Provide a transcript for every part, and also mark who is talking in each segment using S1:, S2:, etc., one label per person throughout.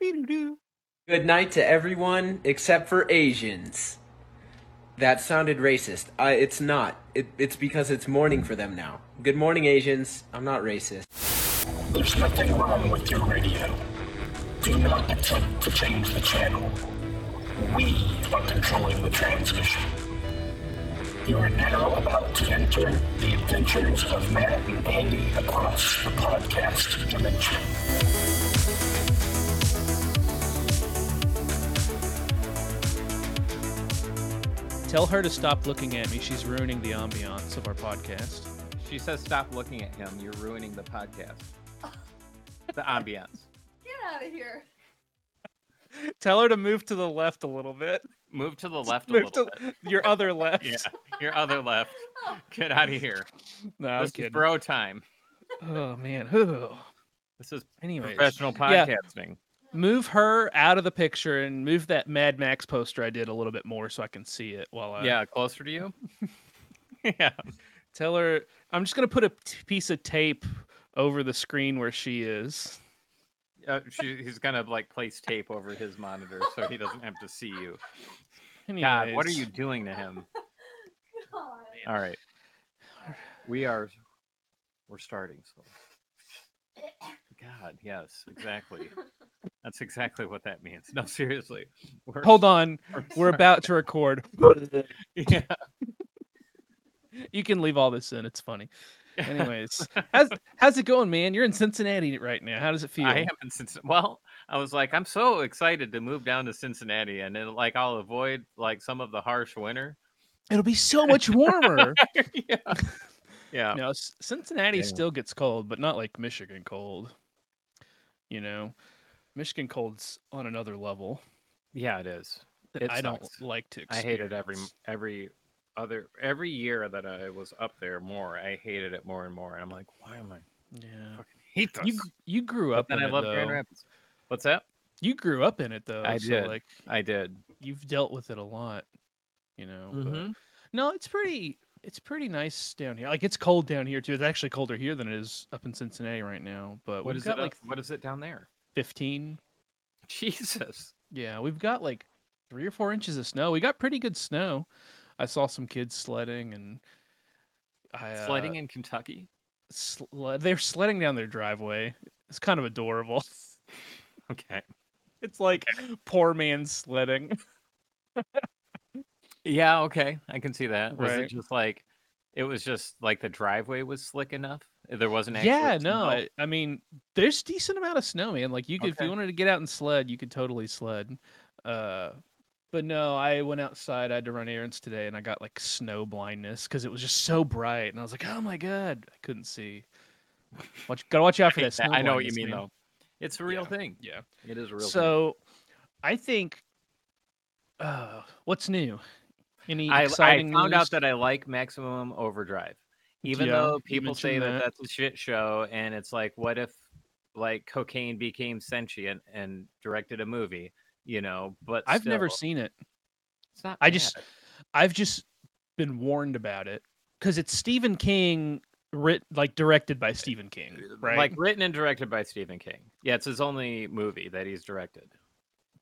S1: Good night to everyone except for Asians. That sounded racist. Uh, it's not. It, it's because it's morning for them now. Good morning, Asians. I'm not racist.
S2: There's nothing wrong with your radio. Do not attempt to change the channel. We are controlling the transmission. You are now about to enter the adventures of Matt and Andy across the podcast dimension.
S3: Tell her to stop looking at me. She's ruining the ambiance of our podcast.
S4: She says, "Stop looking at him. You're ruining the podcast." the ambiance.
S5: Get out of here.
S3: Tell her to move to the left a little bit.
S4: Move to the left a
S3: Move
S4: little
S3: to
S4: bit.
S3: your other left.
S4: Yeah, your other left. Get out of here.
S3: No, I was
S4: this is bro time.
S3: Oh man. Ooh.
S4: This is
S3: Anyways,
S4: professional
S3: Yeah.
S4: podcasting.
S3: Move her out of the picture and move that Mad Max poster I did a little bit more so I can see it while I
S4: Yeah, closer to you. yeah.
S3: tell her I'm just gonna put a t- piece of tape over the screen where she is.
S4: Uh, she, he's gonna like place tape over his monitor so he doesn't have to see you. God, what are you doing to him?
S5: God.
S4: All right, we are. We're starting. So. God, yes, exactly. That's exactly what that means. No, seriously. We're,
S3: Hold on,
S4: we're
S3: we're about to record.
S4: Yeah.
S3: You can leave all this in. It's funny. Anyways, how's how's it going, man? You're in Cincinnati right now. How does it feel?
S4: I am in Cincinnati. Well, I was like, I'm so excited to move down to Cincinnati, and then like I'll avoid like some of the harsh winter.
S3: It'll be so much warmer.
S4: yeah. Yeah.
S3: no, Cincinnati
S4: Yeah.
S3: still gets cold, but not like Michigan cold. You know, Michigan cold's on another level
S4: Yeah, it is. It
S3: I don't like to.
S4: I hate it every every other every year that I was up there more. I hated it more and more. And I'm like, why am I
S3: Yeah,
S4: hate this?
S3: you you grew up And
S4: I love Grand. Rapids. What's that?
S3: You grew up in it though.
S4: I
S3: so,
S4: did.
S3: Like
S4: I did.
S3: you've dealt with it a lot. You know.
S4: Mhm.
S3: No, it's pretty. It's pretty nice down here. Like it's cold down here too. It's actually colder here than it is up in Cincinnati right now. But
S4: what is it?
S3: like
S4: what is it down there?
S3: 15.
S4: Jesus.
S3: Yeah, we've got like three or four inches of snow. We got pretty good snow. I saw some kids sledding and I uh,
S4: Sledding in Kentucky?
S3: they're sledding down their driveway. It's kind of adorable.
S4: Okay.
S3: It's like poor man sledding.
S4: Yeah, okay. I can see that. Was
S3: Right.
S4: it just like it was just like the driveway was slick enough? There wasn't actually
S3: Yeah,
S4: snow?
S3: no, I, I mean, there's decent amount of snow, man. Like you could, if
S4: Okay.
S3: you wanted to get out and sled, you could totally sled. Uh, but no, I went outside. I had to run errands today, and I got like snow blindness because it was just so bright, and I was like, oh my god, I couldn't see. Watch, gotta watch out for
S4: I
S3: that.
S4: hate
S3: Snow.
S4: I know what you
S3: blindness,
S4: mean
S3: man.
S4: though. It's a real
S3: Yeah,
S4: thing.
S3: Yeah.
S4: It is a real thing.
S3: So, I think, uh, what's new? Any
S4: I, I found
S3: news?
S4: out that I like Maximum Overdrive, even
S3: Yeah,
S4: though people say that.
S3: that.
S4: that's a shit show, and it's like, what if like cocaine became sentient and directed a movie? You know, but
S3: I've never seen it.
S4: It's not.
S3: I just- I've just been warned about it because it's Stephen King, writ like directed by Stephen King, right?
S4: like written and directed by Stephen King. Yeah, it's his only movie that he's directed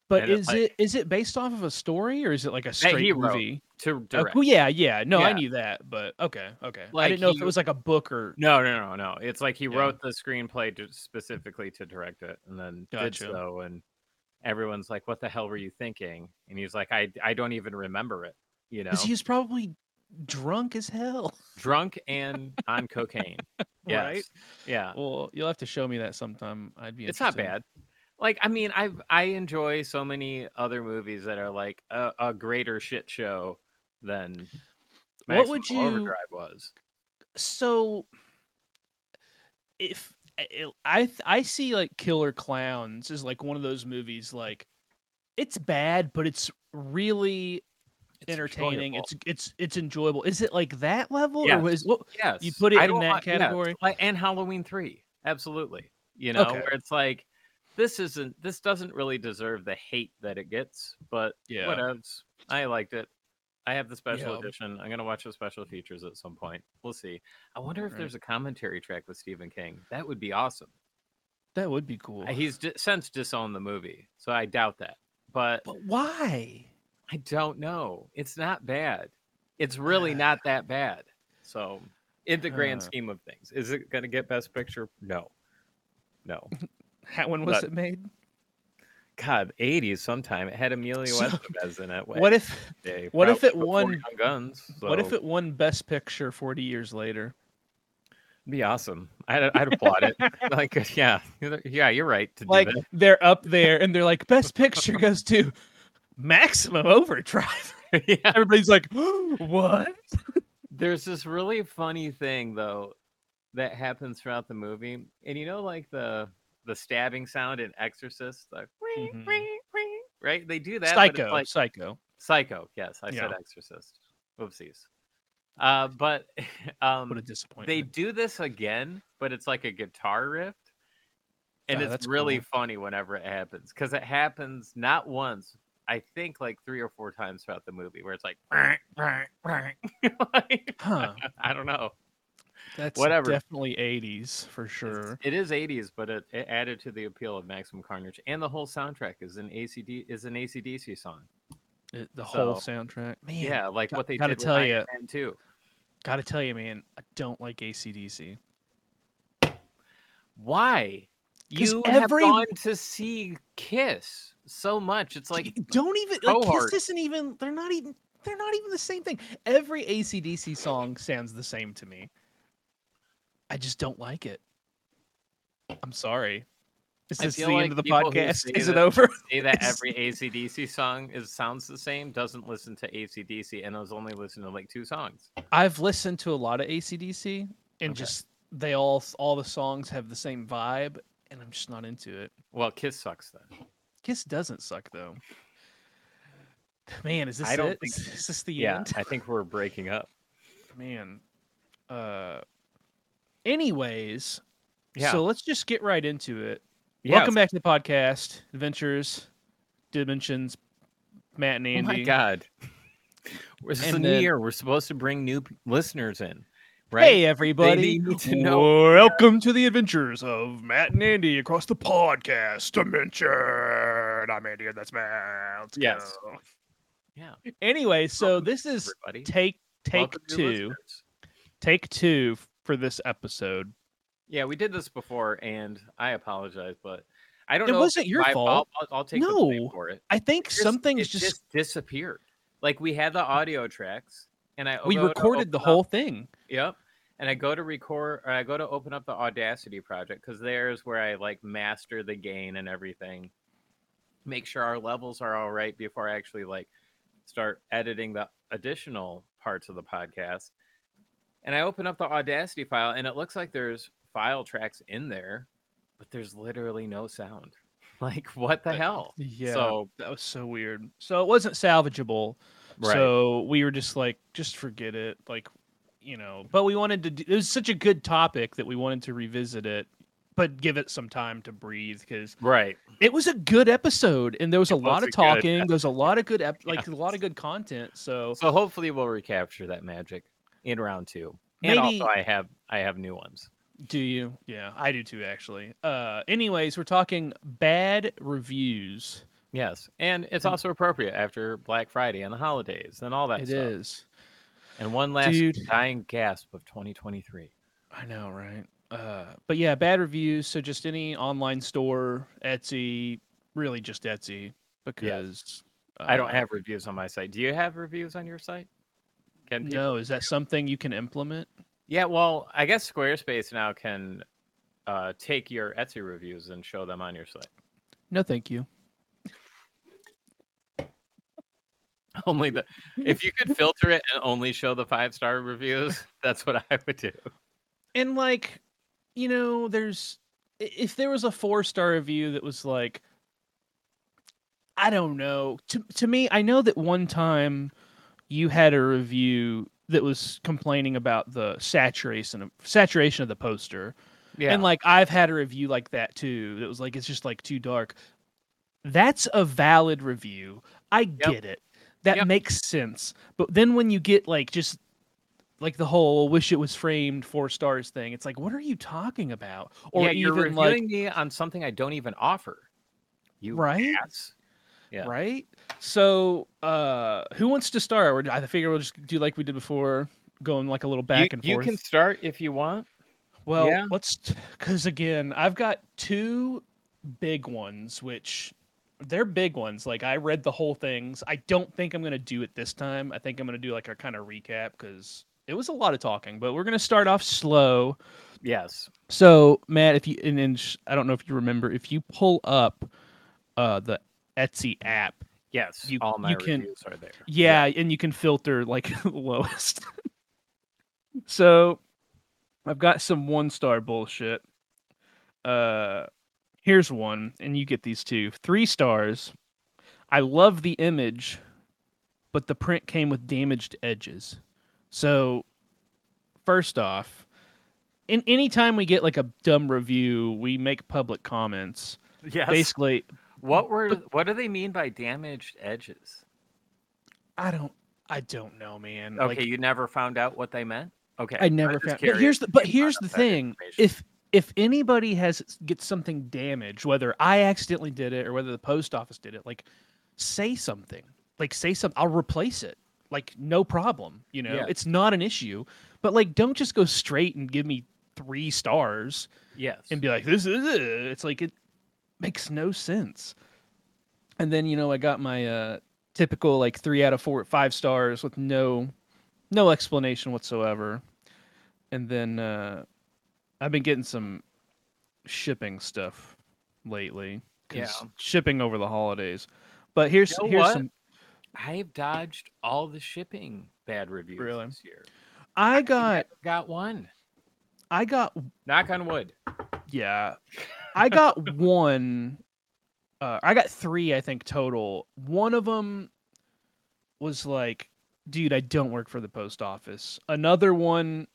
S3: but
S4: and it,
S3: is
S4: like-
S3: it is it based off of a story or is it like a straight movie?
S4: To
S3: Oh,
S4: direct.
S3: cool, yeah, yeah. No, I knew that, but okay, okay. I didn't know if it was like a book or.
S4: No, no, no, no. It's like he
S3: Yeah.
S4: wrote the screenplay to, specifically to direct it, and then
S3: Gotcha.
S4: did so. And everyone's like, "What the hell were you thinking?" And he's like, "I, I don't even remember it." You know,
S3: he was probably drunk as hell.
S4: drunk and on cocaine. Yes.
S3: Right?
S4: Yeah.
S3: Well, you'll have to show me that sometime. I'd be.
S4: it's not bad. Like, I mean, I I enjoy so many other movies that are like a, a greater shit show than
S3: What would you-
S4: Overdrive was.
S3: so if eh, eh, I- I see like Killer Clowns is like one of those movies like it's bad but it's really
S4: It's
S3: entertaining
S4: enjoyable.
S3: it's it's it's enjoyable is it like that level
S4: Yes.
S3: or was what
S4: yes, you
S3: put it
S4: I
S3: in that
S4: yeah,
S3: category?
S4: like and Halloween three, absolutely. You know,
S3: Okay.
S4: where it's like this isn't this doesn't really deserve the hate that it gets, but
S3: Yeah.
S4: whatevs. I liked it. I have the special
S3: Yeah.
S4: edition. I'm gonna watch the special features at some point. We'll see. I wonder if
S3: Right.
S4: there's a commentary track with Stephen King. That would be awesome.
S3: That would be cool.
S4: He's di- since disowned the movie, so I doubt that. But
S3: But why?
S4: I don't know. It's not bad. It's really not that bad. So, in the grand
S3: Uh.
S4: scheme of things, is it going to get Best Picture? No, no.
S3: When was
S4: But-
S3: it made?
S4: God, eighties sometime. It had Emilio
S3: So,
S4: Estevez in it.
S3: What if what if it won-
S4: Guns?
S3: what if it won Best Picture forty years later?
S4: it'd be awesome? I'd, I'd applaud it. Like, yeah, you're- yeah, you're right to
S3: Like
S4: do that.
S3: they're up there and they're like, Best Picture goes to Maximum Overdrive.
S4: yeah.
S3: Everybody's like, what?
S4: There's this really funny thing though that happens throughout the movie, and you know, like the the stabbing sound in Exorcist, like
S3: Mhm.
S4: right? They do that.
S3: Psycho,
S4: like
S3: Psycho.
S4: Psycho. Yes, I said Exorcist. Oopsies. Uh, but um,
S3: What a
S4: they do this again, but it's like a guitar riff, and
S3: Ah,
S4: it's really
S3: cool.
S4: funny whenever it happens because it happens not once. I think like three or four times throughout the movie where it's like, like,
S3: Huh.
S4: I don't know.
S3: That's
S4: Whatever.
S3: definitely 80s for sure.
S4: It is 80s, but it, it added to the appeal of Maximum Carnage, and the whole soundtrack is an ACD is an ACDC song.
S3: It- the whole soundtrack. Man,
S4: yeah, like
S3: got-
S4: what they
S3: gotta
S4: did with
S3: tell
S4: Man too.
S3: Gotta tell you, man, I don't like ACDC.
S4: Why? You
S3: every-
S4: have gone to see Kiss so much. It's like
S3: don't even like. Kiss isn't even they're not even they're not even the same thing. Every ACDC song sounds the same to me. I just don't like it. I'm sorry. Is this the
S4: feel
S3: end of the podcast? Is it
S4: that-
S3: over?
S4: say that every ACDC song is sounds the same, doesn't listen to ACDC, and I was only listening to like two songs.
S3: I've listened to a lot of ACDC and
S4: Okay.
S3: just they all all the songs have the same vibe and I'm just not into it.
S4: Well, Kiss sucks then.
S3: Kiss doesn't suck though. Man, is this
S4: I don't
S3: it?
S4: think-
S3: Is, is this the
S4: Yeah,
S3: end?
S4: I think we're breaking up.
S3: Man. Uh anyways,
S4: Yeah.
S3: so let's just get right into it.
S4: Yes.
S3: Welcome back to the podcast, Adventures, Dimensions, Matt and
S4: Oh
S3: Andy.
S4: my god. This is a new year. We're supposed to bring new p- listeners in, right?
S3: Hey everybody!
S4: to
S3: Welcome to the adventures of Matt and Andy across the podcast dimension. I'm Andy, and that's Matt. Let's
S4: Yes.
S3: go.
S4: Yeah.
S3: Anyway, so
S4: Welcome,
S3: this is
S4: Everybody.
S3: take take
S4: Welcome
S3: two, take two for this episode.
S4: Yeah, we did this before, and I apologize, but I don't
S3: It
S4: know. if
S3: wasn't your fault.
S4: I'll, I'll take the blame
S3: No,
S4: for it.
S3: I think
S4: Just-
S3: something's
S4: it
S3: just,
S4: disappeared. Like we had the audio tracks, and I
S3: we recorded the whole
S4: up-
S3: thing.
S4: Yep. And I go to record, or I go to open up the Audacity project because there's where I like master the gain and everything. Make sure our levels are all right before I actually like start editing the additional parts of the podcast. And I open up the Audacity file, and it looks like there's file tracks in there, but there's literally no sound. Like, what the hell?
S3: Yeah,
S4: So,
S3: that was so weird. So it wasn't salvageable.
S4: right.
S3: So we were just like, just forget it. Like, you know, but we wanted to, do, it was such a good topic that we wanted to revisit it, but give it some time to breathe because
S4: right.
S3: it was a good episode and there was a lot of
S4: good
S3: talking. There was a lot of good, ep- like a lot of good content. So
S4: So hopefully we'll recapture that magic in round two. And
S3: Maybe-
S4: also I have I have new ones.
S3: do you? Yeah, I do too, actually. Uh, anyways, we're talking bad reviews.
S4: Yes, and it's also appropriate after Black Friday and the holidays and all that
S3: It
S4: stuff.
S3: is.
S4: And one last
S3: Dude.
S4: dying gasp of 2023.
S3: I know, right? Uh, but yeah, bad reviews. So just any online store, Etsy, really just Etsy, because
S4: I don't
S3: uh,
S4: have reviews on my site. Do you have reviews on your site? Can people-
S3: No, is that something you can implement?
S4: Yeah, well, I guess Squarespace now can uh, take your Etsy reviews and show them on your site.
S3: No, thank you.
S4: Only the if you could filter it and only show the five star reviews, that's what I would do.
S3: And like, you know, there's if there was a four star review that was like, I don't know. To to me, I know that one time you had a review that was complaining about the saturation of saturation of the poster.
S4: Yeah,
S3: And like I've had a review like that too. That was like it's just like too dark. That's a valid review. I get it. That
S4: Yep.
S3: makes sense. But then when you get like just like the whole "wish it was framed four stars" thing. It's like, what are you talking about? Or
S4: yeah, you're
S3: even like
S4: reviewing me on something I don't even offer. You
S3: Right?
S4: ass. Yeah.
S3: right? So, uh, who wants to start? I figure we'll just do like we did before, going like a little back
S4: you,
S3: and
S4: you
S3: forth.
S4: You can start if you want.
S3: Well,
S4: Yeah.
S3: let's because again, I've got two big ones, which they're big ones. Like I read the whole things. I don't think I'm gonna do it this time. I think I'm gonna do like a kind of recap because it was a lot of talking. But we're gonna start off slow.
S4: Yes.
S3: So Matt, if you and, and sh- I don't know if you remember, if you pull up uh the Etsy app,
S4: Yes.
S3: You-
S4: all my
S3: you can-
S4: reviews are there.
S3: yeah, and you can filter like the lowest. so I've got some one star bullshit. Uh here's one, and you get these two. Three stars. I love the image, but the print came with damaged edges. So first off, in any time we get like a dumb review, we make public comments.
S4: Yes.
S3: Basically,
S4: What were what do they mean by damaged edges?
S3: I don't I don't know, man.
S4: Okay,
S3: Like,
S4: you never found out what they meant. Okay,
S3: I never found. But here's the but here's the thing: if if anybody has gets something damaged, whether I accidentally did it or whether the post office did it, like say something. Like say something. I'll replace it. Like no problem. You know,
S4: Yeah.
S3: it's not an issue. But like, don't just go straight and give me three stars
S4: yes,
S3: and be like, this is it. It's like it makes no sense. And then you know, I got my uh typical like three out of four, five stars with no no explanation whatsoever. And then uh I've been getting some shipping stuff lately.
S4: Yeah.
S3: shipping over the holidays. But here's
S4: You know
S3: here's
S4: what?
S3: some.
S4: I've dodged all the shipping bad reviews
S3: Really?
S4: this year.
S3: I got
S4: Never got one.
S3: I got
S4: Knock on wood.
S3: Yeah. I got one uh I got 3 I think total. One of them was like, dude, I don't work for the post office. Another one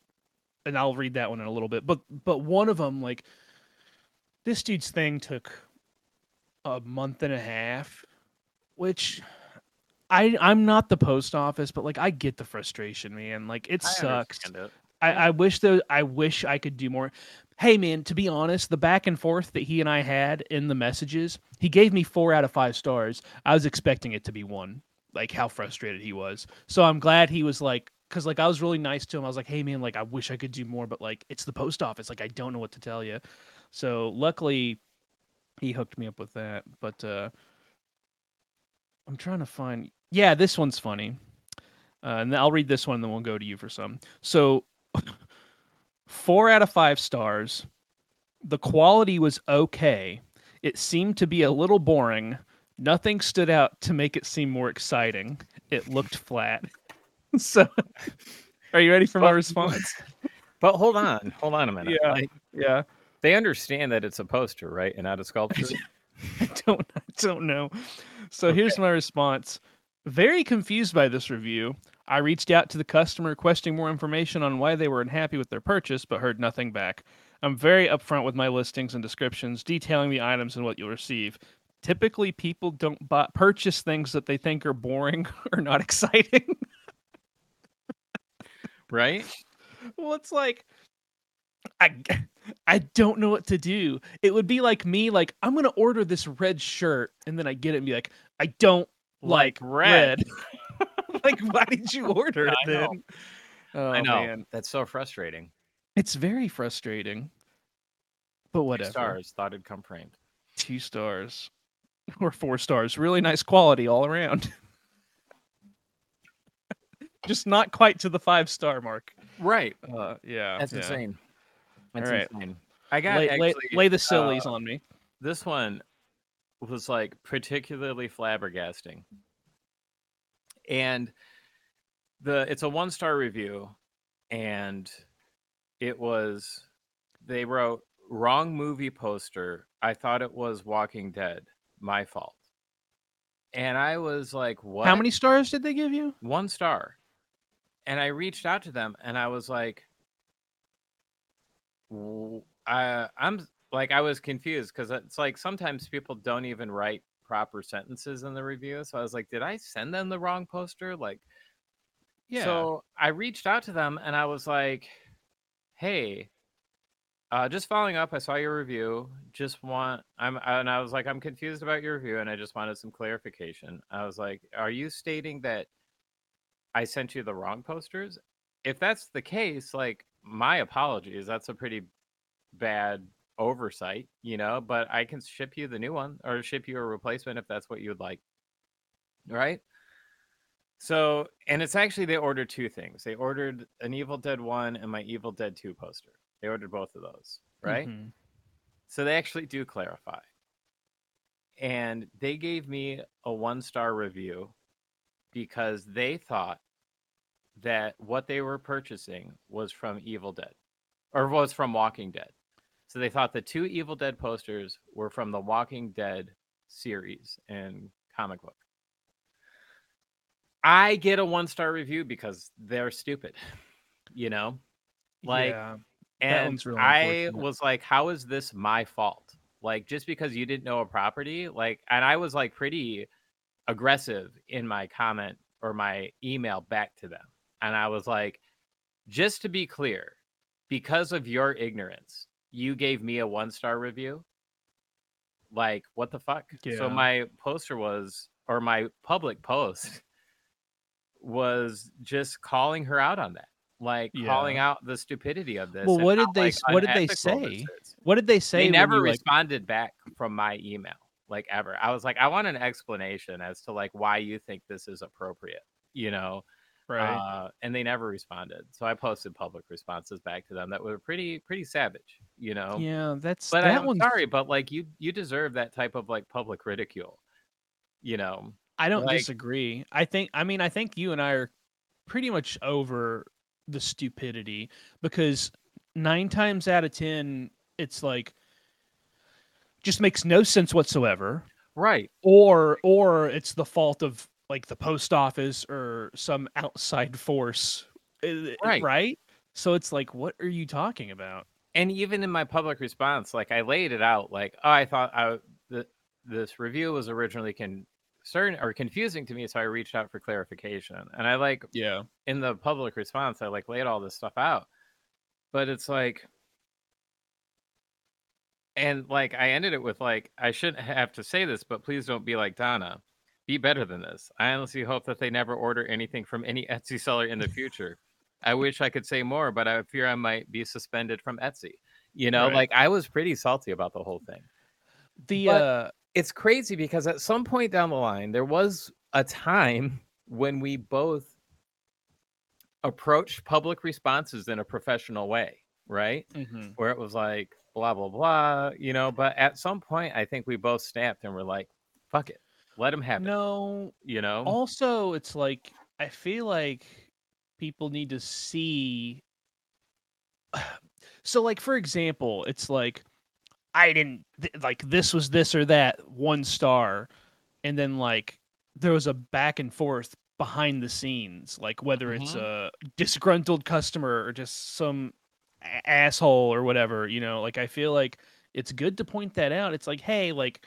S3: and I'll read that one in a little bit. But but one of them like this dude's thing took a month and a half, which I I'm not the post office, but like I get the frustration, man. Like it
S4: I
S3: sucks.
S4: it.
S3: I, I wish though I wish I could do more. Hey man, to be honest, the back and forth that he and I had in the messages, he gave me four out of five stars. I was expecting it to be one, like how frustrated he was. So I'm glad he was like, because like I was really nice to him. I was like, hey man, like I wish I could do more, but like it's the post office. Like I don't know what to tell you. So luckily, he hooked me up with that. But uh I'm trying to find. Yeah, this one's funny. Uh, and I'll read this one, and then we'll go to you for some. So four out of five stars. The quality was okay. It seemed to be a little boring. Nothing stood out to make it seem more exciting. It looked flat. so, are you ready for my response?
S4: But hold on, hold on a minute.
S3: Yeah.
S4: Like,
S3: Yeah,
S4: they understand that it's a poster, right, and not a sculpture.
S3: I don't, I don't know. So here's my response. Very confused by this review. I reached out to the customer requesting more information on why they were unhappy with their purchase, but heard nothing back. I'm very upfront with my listings and descriptions, detailing the items and what you'll receive. Typically, people don't buy, purchase things that they think are boring or not exciting.
S4: right?
S3: well, it's like I I don't know what to do. It would be like me like I'm going to order this red shirt and then I get it and be like I don't like,
S4: Like red.
S3: red. like why did you order it
S4: I know.
S3: then? Oh,
S4: I know.
S3: man.
S4: That's so frustrating.
S3: It's very frustrating. But
S4: Two
S3: whatever.
S4: Stars thought it'd come framed.
S3: Two stars or four stars. Really nice quality all around. Just not quite to the five star mark.
S4: Right.
S3: Uh, yeah.
S4: That's
S3: yeah.
S4: insane. That's
S3: All right.
S4: insane. I got
S3: Lay, lay, lay the sillies
S4: uh,
S3: on me.
S4: this one was like particularly flabbergasting. And the it's a one star review and it was they wrote wrong movie poster. I thought it was Walking Dead. My fault. And I was like, what?
S3: How many stars did they give you?
S4: one star. And I reached out to them and I was like, I'm like, I was confused because it's like sometimes people don't even write proper sentences in the review. So I was like, did I send them the wrong poster? Like,
S3: Yeah.
S4: So I reached out to them and I was like, "Hey, uh, just following up. I saw your review. Just want I'm and I was like, I'm confused about your review, and I just wanted some clarification. I was like, Are you stating that I sent you the wrong posters? If that's the case, like my apologies. That's a pretty bad oversight, you know. But I can ship you the new one or ship you a replacement if that's what you would like. Right? So, and it's actually they ordered two things. They ordered an Evil Dead 1 and my Evil Dead 2 poster. They ordered both of those, right?
S3: Mhm.
S4: So they actually do clarify. And they gave me a one star review because they thought that what they were purchasing was from Evil Dead or was from Walking Dead. So they thought the two Evil Dead posters were from the Walking Dead series and comic book. I get a one star review because they're stupid, you know? Like,
S3: yeah.
S4: and
S3: really
S4: I was like, how is this my fault? Like, just because you didn't know a property, like, and I was like pretty aggressive in my comment or my email back to them. And I was like, just to be clear, because of your ignorance, you gave me a one star review. Like, what the fuck? So my poster was, or my public post was just calling her out on that. Like calling out the stupidity of this.
S3: Well, what did
S4: how,
S3: they
S4: like,
S3: what did they say? What did they say?
S4: they never
S3: you, like-
S4: responded back from my email like ever i was like i want an explanation as to like why you think this is appropriate you know
S3: right.
S4: uh, and they never responded so i posted public responses back to them that were pretty pretty savage you know
S3: yeah, that's
S4: but
S3: that
S4: i'm
S3: one's
S4: sorry but like you you deserve that type of like public ridicule you know
S3: I don't
S4: Like-
S3: disagree. I think I mean I think you and I are pretty much over the stupidity because 9 times out of 10 it's like just makes no sense whatsoever
S4: right
S3: or or it's the fault of like the post office or some outside force uh,
S4: Right.
S3: right? So it's like what are you talking about?
S4: And even in my public response like i laid it out like oh i thought i th- this review was originally concerned or confusing to me so i reached out for clarification. And i like
S3: yeah.
S4: in the public response i like laid all this stuff out. But it's like and like i ended it with like i shouldn't have to say this but please don't be like donna be better than this. I honestly hope that they never order anything from any etsy seller in the future. I wish i could say more but i fear i might be suspended from etsy. You know
S3: Right.
S4: like i was pretty salty about the whole thing.
S3: The
S4: But-
S3: uh
S4: it's crazy because at some point down the line there was a time when we both approached public responses in a professional way right?
S3: Mhm.
S4: where it was like blah blah blah you know but at some point i think we both snapped and we're like fuck it let him have it.
S3: No
S4: you know?
S3: also it's like i feel like people need to see so like for example it's like i didn't th- like this was this or that one star and then like there was a back and forth behind the scenes like whether it's mm-hmm. a disgruntled customer or just some a- asshole or whatever you know? Like i feel like it's good to point that out. It's like hey like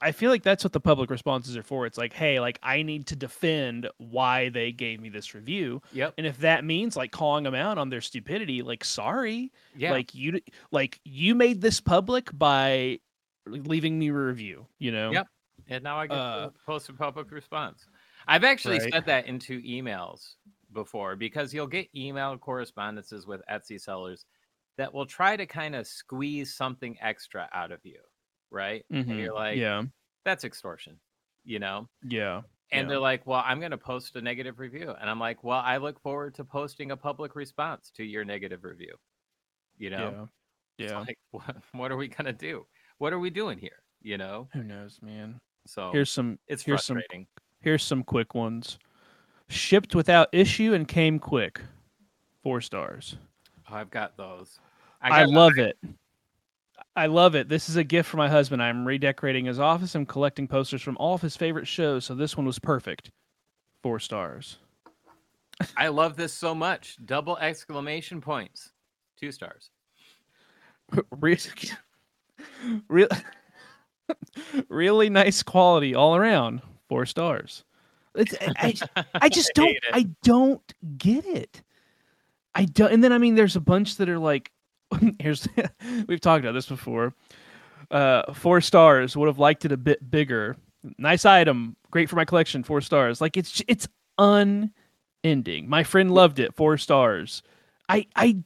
S3: I feel like that's what the public responses are for. It's like, hey, like I need to defend why they gave me this review,
S4: yep
S3: and if that means like calling them out on their stupidity, like sorry,
S4: yeah
S3: like you, like you made this public by leaving me a review. You know,
S4: Yep. and now i get
S3: uh,
S4: to post a public response i've actually
S3: Right.
S4: said that into emails before because you'll get email correspondences with etsy sellers that will try to kind of squeeze something extra out of you right and
S3: Mhm.
S4: you're like
S3: yeah,
S4: that's extortion you know
S3: yeah,
S4: and
S3: Yeah.
S4: they're like well i'm going to post a negative review and i'm like well i look forward to posting a public response to your negative review you know
S3: yeah, yeah.
S4: like what, what are we going to do what are we doing here you know
S3: Who knows, man?
S4: so
S3: Here's some.
S4: it's
S3: here's some.
S4: frustrating
S3: Here's some quick ones. Shipped without issue and came quick. Four stars.
S4: Oh, I've got those.
S3: I,
S4: got-
S3: love it. I love it. This is a gift for my husband. I'm redecorating his office. I'm collecting posters from all of his favorite shows, so this one was perfect. Four stars.
S4: I love this so much. Double exclamation points. Two stars.
S3: Re- Real, really nice quality all around. Four stars. It's I, I, I just don't
S4: it.
S3: I don't get it. I don't and then I mean there's a bunch that are like here's we've talked about this before. Uh four stars, would have liked it a bit bigger. Nice item, great for my collection, four stars. Like it's it's unending. My friend loved it, four stars. I I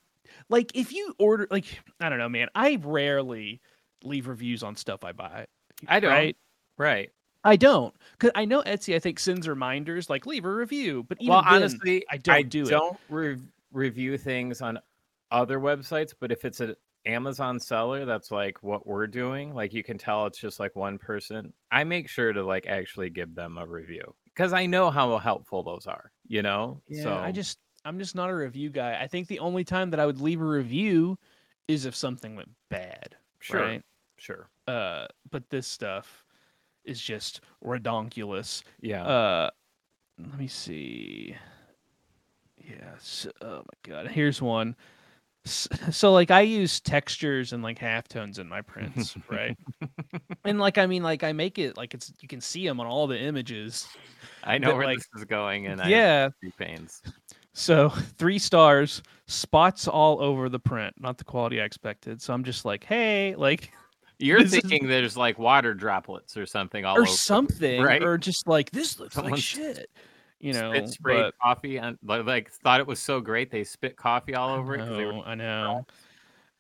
S3: like if you order like I don't know, man. I rarely leave reviews on stuff I buy.
S4: I don't.
S3: Right?
S4: Right.
S3: I don't, because I know Etsy. I think sends reminders like leave a review, but even
S4: well,
S3: then,
S4: honestly,
S3: I don't I do it.
S4: don't re- review things on other websites, but if it's an Amazon seller, that's like what we're doing. Like you can tell it's just like one person. I make sure to like actually give them a review because I know how helpful those are. You know.
S3: Yeah,
S4: so
S3: I just I'm just not a review guy. I think the only time that I would leave a review is if something went bad.
S4: sure,
S3: Right?
S4: sure,
S3: Uh, but this stuff is just redonkulous.
S4: yeah.
S3: Uh, let me see. Yes. Oh my god. Here's one. So like I use textures and like halftones in my prints, right? and like I mean like I make it like it's you can see them on all the images.
S4: I know
S3: but,
S4: where
S3: like,
S4: this is going, and I
S3: yeah.
S4: three pains.
S3: So three stars, spots all over the print, not the quality I expected. So I'm just like, hey, like
S4: You're
S3: This is-
S4: thinking there's like water droplets or something all
S3: or
S4: over.
S3: something,
S4: right?
S3: or just like this looks like shit. You know,
S4: spit sprayed
S3: but
S4: coffee and like, thought it was so great they spit coffee all over it. 'cause they were
S3: I know.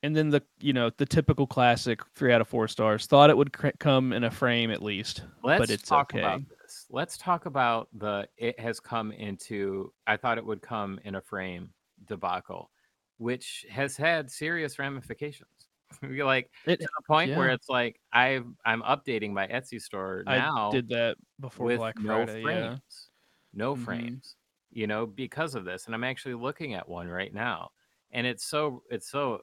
S3: And then the you know the typical classic three out of four stars. Thought it would cr- come in a frame at least,
S4: Let's
S3: but it's
S4: talk
S3: okay.
S4: about this. Let's talk about the it has come into I thought it would come in a frame debacle, which has had serious ramifications. You're like
S3: It,
S4: to the point where it's like I've I'm updating my Etsy store now.
S3: I did that before Black
S4: no
S3: Friday.
S4: frames.
S3: Yeah.
S4: No
S3: Mhm.
S4: frames. You know, because of this. And I'm actually looking at one right now. And it's so it's so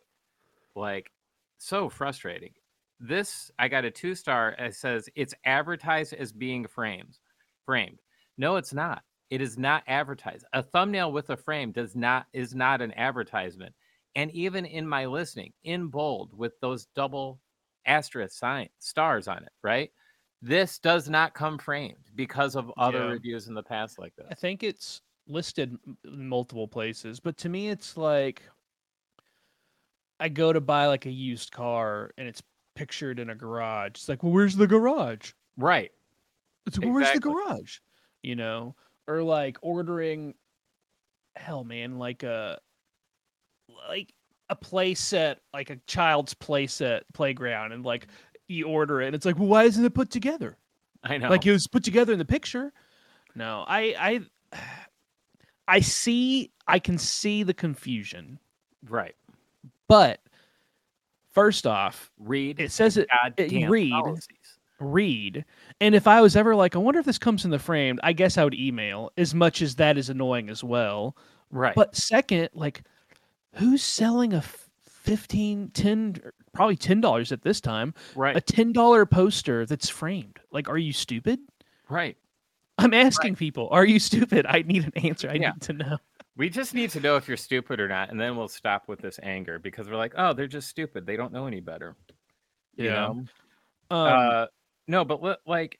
S4: like so frustrating. This I got a two star. It says it's advertised as being framed. Framed. No, it's not. It is not advertised. A thumbnail with a frame does not is not an advertisement. And even in my listing, in bold with those double asterisk sign stars on it, right? This does not come framed because of other
S3: Yeah.
S4: reviews in the past like this.
S3: I think it's listed in multiple places, but to me, it's like I go to buy like a used car and it's pictured in a garage. It's like, well, where's the garage?
S4: Right.
S3: It's like, well, where's the garage? You know, or like ordering, hell, man, like a like a play set, like a child's play set playground, and like you order it, and it's like, well, why isn't it put together?
S4: I know.
S3: like it was put together in the picture. No, I I I see I can see the confusion.
S4: right.
S3: But first off,
S4: Read.
S3: it says it
S4: goddamn
S3: read.
S4: policies.
S3: read. And if I was ever like, I wonder if this comes in the framed, I guess I would email as much as that is annoying as well.
S4: Right.
S3: But second, like who's selling a f- 15 10 or probably $10 at this time,
S4: right.
S3: a $10 poster that's framed? Like are you stupid?
S4: right.
S3: I'm asking people, are you stupid? I need an answer. I
S4: Yeah.
S3: need to know.
S4: We just need to know if you're stupid or not, and then we'll stop with this anger because we're like, oh, they're just stupid. They don't know any better. You
S3: Yeah.
S4: know?
S3: Um,
S4: uh, no, but li- like,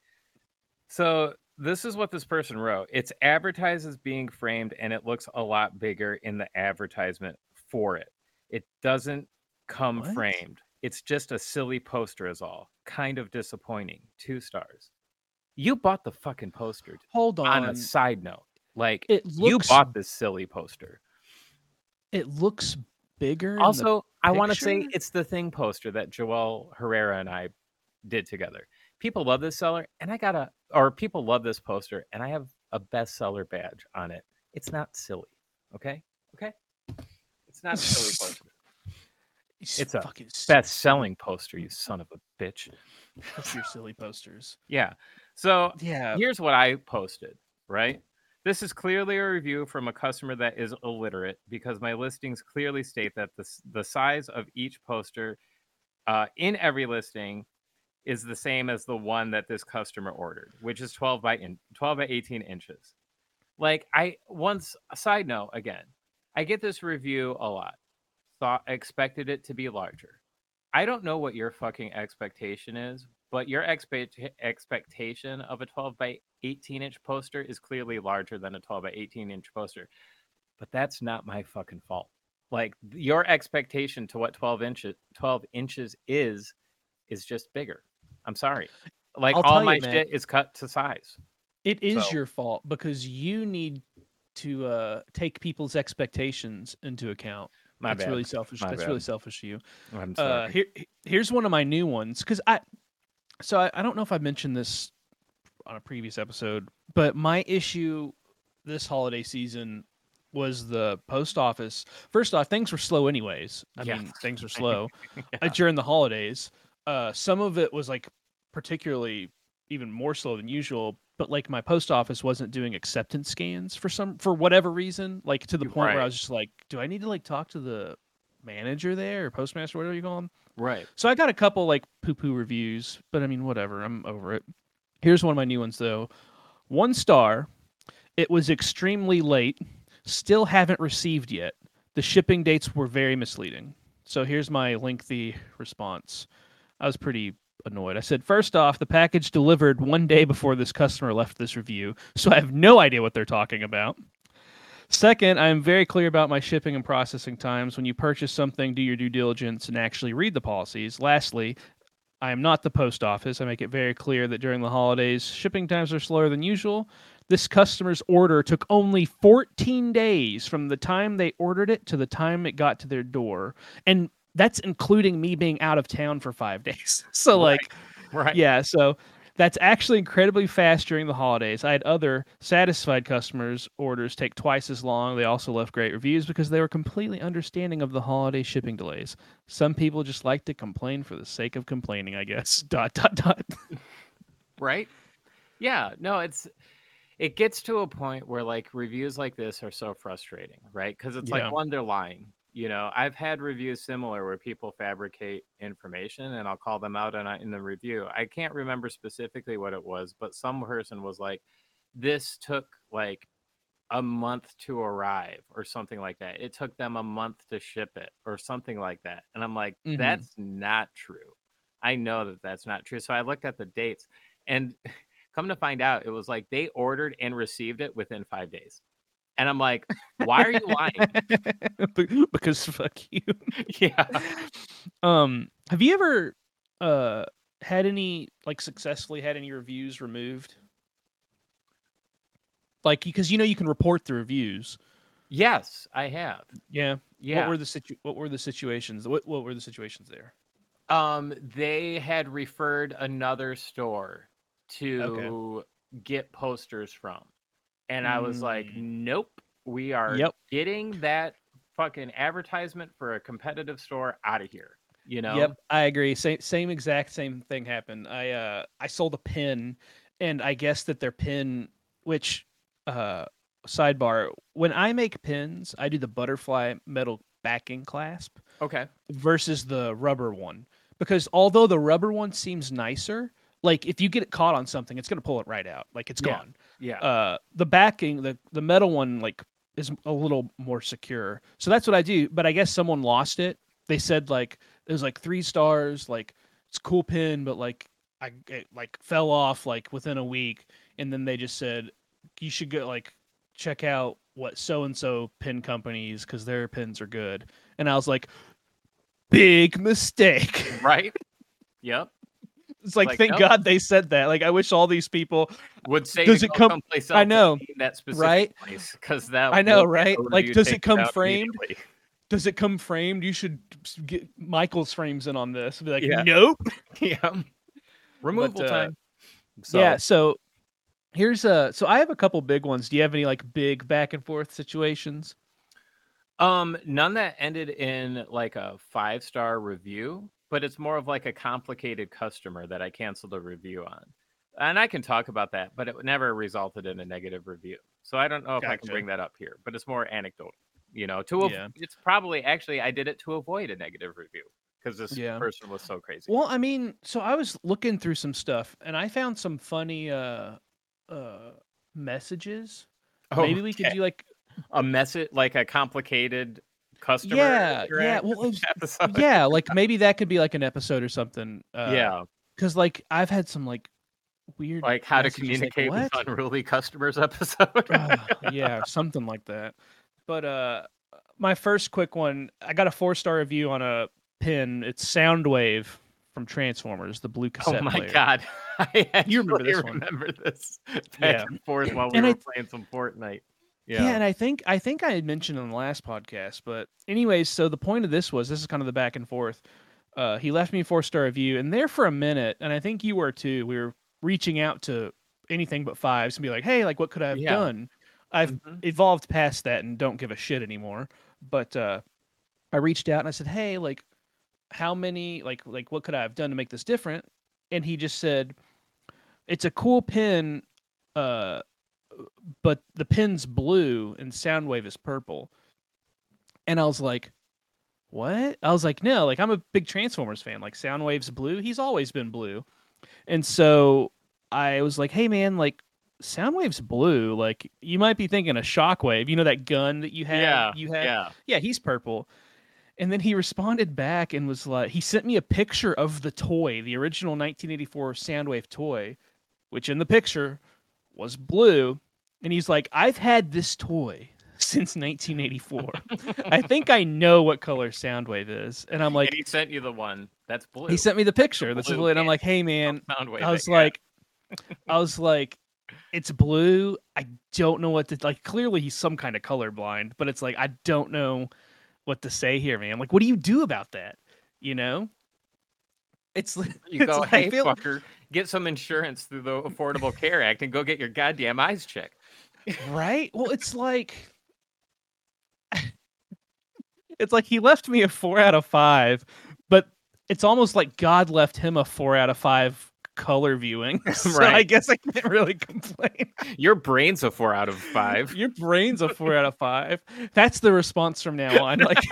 S4: so this is what this person wrote. It's advertised as being framed, and it looks a lot bigger in the advertisement for it. It doesn't come
S3: What?
S4: framed. It's just a silly poster, is all. Kind of disappointing. Two stars. You bought the fucking poster.
S3: hold
S4: On
S3: on.
S4: a side note, like
S3: It
S4: you
S3: looks
S4: bought this silly poster.
S3: it looks bigger. in the-
S4: Also, I want to say
S3: picture?
S4: it's the thing poster that Joel Herrera and I did together. People love this seller, and I got a, or people love this poster, and I have a bestseller badge on it. It's not silly, okay? Okay, it's not a silly poster.
S3: He's
S4: it's a
S3: fucking
S4: Best-selling poster, you son of a bitch.
S3: Fuck your silly posters.
S4: Yeah. So
S3: Yeah.
S4: here's what I posted, right? This is clearly a review from a customer that is illiterate because my listings clearly state that the, the size of each poster uh, in every listing is the same as the one that this customer ordered, which is 12 by in, 12 by 18 inches. Like I once a side note again, I get this review a lot. Thought expected it to be larger. I don't know what your fucking expectation is, but your expect expectation of a 12 by 18 inch poster is clearly larger than a 12 by 18 inch poster. But that's not my fucking fault. Like your expectation to what 12 inches 12 inches is is just bigger. I'm sorry. Like
S3: I'll
S4: all my
S3: you,
S4: shit is cut to size.
S3: It is
S4: So-
S3: your fault because you need to uh, take people's expectations into account.
S4: My
S3: That's
S4: bad.
S3: really selfish.
S4: My
S3: That's really selfish of you.
S4: I'm
S3: Uh, here, here's one of my new ones because I, so I, I don't know if I mentioned this on a previous episode, but my issue this holiday season was the post office. First off, things were slow anyways. I
S4: Yeah.
S3: mean, things were slow uh,
S4: Yeah.
S3: during the holidays. Uh, some of it was like particularly even more slow than usual. But like my post office wasn't doing acceptance scans for some for whatever reason. Like to the point where I was just like, do I need to like talk to the manager there or postmaster, whatever you call him?
S4: right.
S3: So I got a couple like poo poo reviews, but I mean, whatever. I'm over it. Here's one of my new ones though. One star. It was extremely late. Still haven't received yet. The shipping dates were very misleading. So here's my lengthy response. I was pretty annoyed. I said, first off, the package delivered one day before this customer left this review, so I have no idea what they're talking about. Second, I am very clear about my shipping and processing times. When you purchase something, do your due diligence and actually read the policies. Lastly, I am not the post office. I make it very clear that during the holidays, shipping times are slower than usual. This customer's order took only 14 days from the time they ordered it to the time it got to their door. And that's including me being out of town for five days. So,
S4: Right.
S3: like,
S4: Right.
S3: yeah, so that's actually incredibly fast during the holidays. I had other satisfied customers' orders take twice as long. They also left great reviews because they were completely understanding of the holiday shipping delays. Some people just like to complain for the sake of complaining, I guess. Dot dot dot.
S4: right yeah no it's it gets to a point where like reviews like this are so frustrating right because it's
S3: Yeah.
S4: like one they're lying you know i've had reviews similar where people fabricate information and i'll call them out in, a- in the review. I can't remember specifically what it was but some person was like this took like a month to arrive or something like that. It took them a month to ship it or something like that. And i'm like
S3: Mhm.
S4: that's not true. I know that that's not true. So i looked at the dates and come to find out, it was like they ordered and received it within five days. And I'm like, why are you lying?
S3: Because fuck you.
S4: yeah.
S3: Um, have you ever uh had any like successfully had any reviews removed? Like because you know you can report the reviews.
S4: Yes, I have.
S3: Yeah.
S4: Yeah.
S3: What were the situ- What were the situations? What What were the situations there?
S4: um, they had referred another store to get posters from. And I was like,
S3: Mm.
S4: nope, we are
S3: Yep.
S4: getting that fucking advertisement for a competitive store out of here. You know?
S3: Yep, I agree. Same same exact same thing happened. I uh I sold a pin, and I guess that their pin, which uh sidebar, when I make pins, I do the butterfly metal backing clasp
S4: Okay.
S3: versus the rubber one because although the rubber one seems nicer, like if you get it caught on something, it's gonna pull it right out. Like it's
S4: Yeah.
S3: gone.
S4: Yeah.
S3: Uh, the backing, the the metal one, like is a little more secure. So that's what I do. But I guess someone lost it. They said like it was like three stars, like it's a cool pin, but like I it, like fell off like within a week, and then they just said you should go like check out what so and so pin companies because their pins are good. And I was like, big mistake.
S4: right? Yep.
S3: It's like,
S4: Like,
S3: thank
S4: nope.
S3: God they said that. Like I wish all these people
S4: Would say
S3: Does it come-
S4: someplace
S3: I know,
S4: that specific
S3: right?
S4: place because that
S3: I know, right? Like, does it come framed? does it come framed? You should get Michael's frames in on this. Be like,
S4: Yeah.
S3: nope.
S4: yeah. Removal
S3: uh,
S4: time. So,
S3: Yeah. So here's a. So I have a couple big ones. Do you have any like big back and forth situations?
S4: Um, none that ended in like a five star review, but it's more of like a complicated customer that I canceled a review on. And I can talk about that, but it never resulted in a negative review. So I don't know if I can bring that up here, but it's more anecdotal. You know, to av-
S3: Yeah.
S4: it's probably actually I did it to avoid a negative review because this
S3: Yeah.
S4: person was so crazy.
S3: Well, I mean, so I was looking through some stuff and I found some funny uh uh messages. Maybe we could do like
S4: a message like a complicated customer.
S3: yeah, yeah. Well, yeah, like maybe that could be like an episode or something. Uh,
S4: yeah.
S3: because like I've had some like weird
S4: Like how to
S3: messages, like,
S4: communicate with unruly customers episode.
S3: Ah, yeah, something like that. But uh my first quick one, I got a four star review on a pin. It's Soundwave from Transformers, the blue cassette.
S4: Oh my
S3: player.
S4: god. I
S3: You remember this one.
S4: remember this back
S3: Yeah.
S4: and forth while we
S3: And
S4: were
S3: I-
S4: playing some Fortnite.
S3: Yeah.
S4: Yeah.
S3: and I think I think I had mentioned in the last podcast, but anyways, so the point of this was this is kind of the back and forth. Uh, he left me a four star review, and there for a minute, and I think you were too. We were reaching out to anything but fives and be like, "Hey, like, what could I have
S4: Yeah.
S3: done?" I've
S4: Mhm.
S3: evolved past that and don't give a shit anymore. But uh, I reached out and I said, "Hey, like, how many, like, like, what could I have done to make this different?" And he just said, "It's a cool pin, uh, but the pin's blue and Soundwave is purple." And I was like, "What?" I was like, "No, like, I'm a big Transformers fan. Like, Soundwave's blue. He's always been blue." And so I was like, "Hey, man, like." Soundwave's blue. Like you might be thinking a shockwave. You know that gun that you had.
S4: yeah.
S3: You had.
S4: yeah.
S3: Yeah, he's purple. And then he responded back and was like, he sent me a picture of the toy, the original 1984 Soundwave toy, which in the picture was blue. And he's like, I've had this toy since 1984. I think I know what color Soundwave is. And I'm like,
S4: and he sent you the one that's blue.
S3: he sent me the picture. That's
S4: blue
S3: blue. And I'm like, hey, man,
S4: Soundwave
S3: I was
S4: it, yeah.
S3: like, I was like, it's blue. I don't know what to like. Clearly, he's some kind of colorblind, but it's like I don't know what to say here, man. Like, what do you do about that? You know, it's
S4: you
S3: it's
S4: go,
S3: like,
S4: hey,
S3: feel-
S4: fucker, get some insurance through the Affordable Care Act and go get your goddamn eyes checked.
S3: Right? Well, it's like it's like he left me a four out of five, but it's almost like God left him a four out of five color viewing. so I guess I can't really complain.
S4: Your brain's a four out of five.
S3: Your brain's a four out of five. That's the response from now on. Like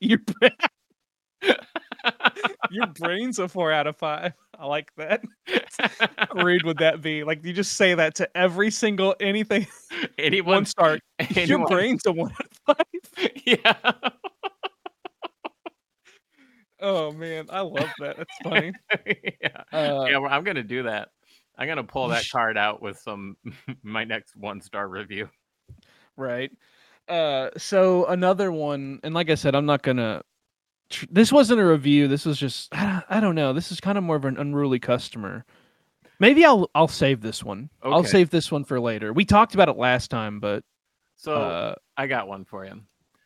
S3: your bra- your brain's a four out of five. I like that. How rude would that be? Like you just say that to every single anything
S4: Anyone
S3: one star. Your brain's a one out of five.
S4: Yeah.
S3: Oh man, I love that. That's funny.
S4: yeah.
S3: Uh,
S4: yeah, well, I'm gonna do that. I'm gonna pull that card out with some my next one star review.
S3: right. Uh, so another one, and like I said, I'm not gonna. Tr- This wasn't a review. This was just I don't, I don't know. This is kind of more of an unruly customer. Maybe I'll I'll save this one. I'll save this one for later. We talked about it last time, but
S4: So
S3: uh,
S4: I got one for you.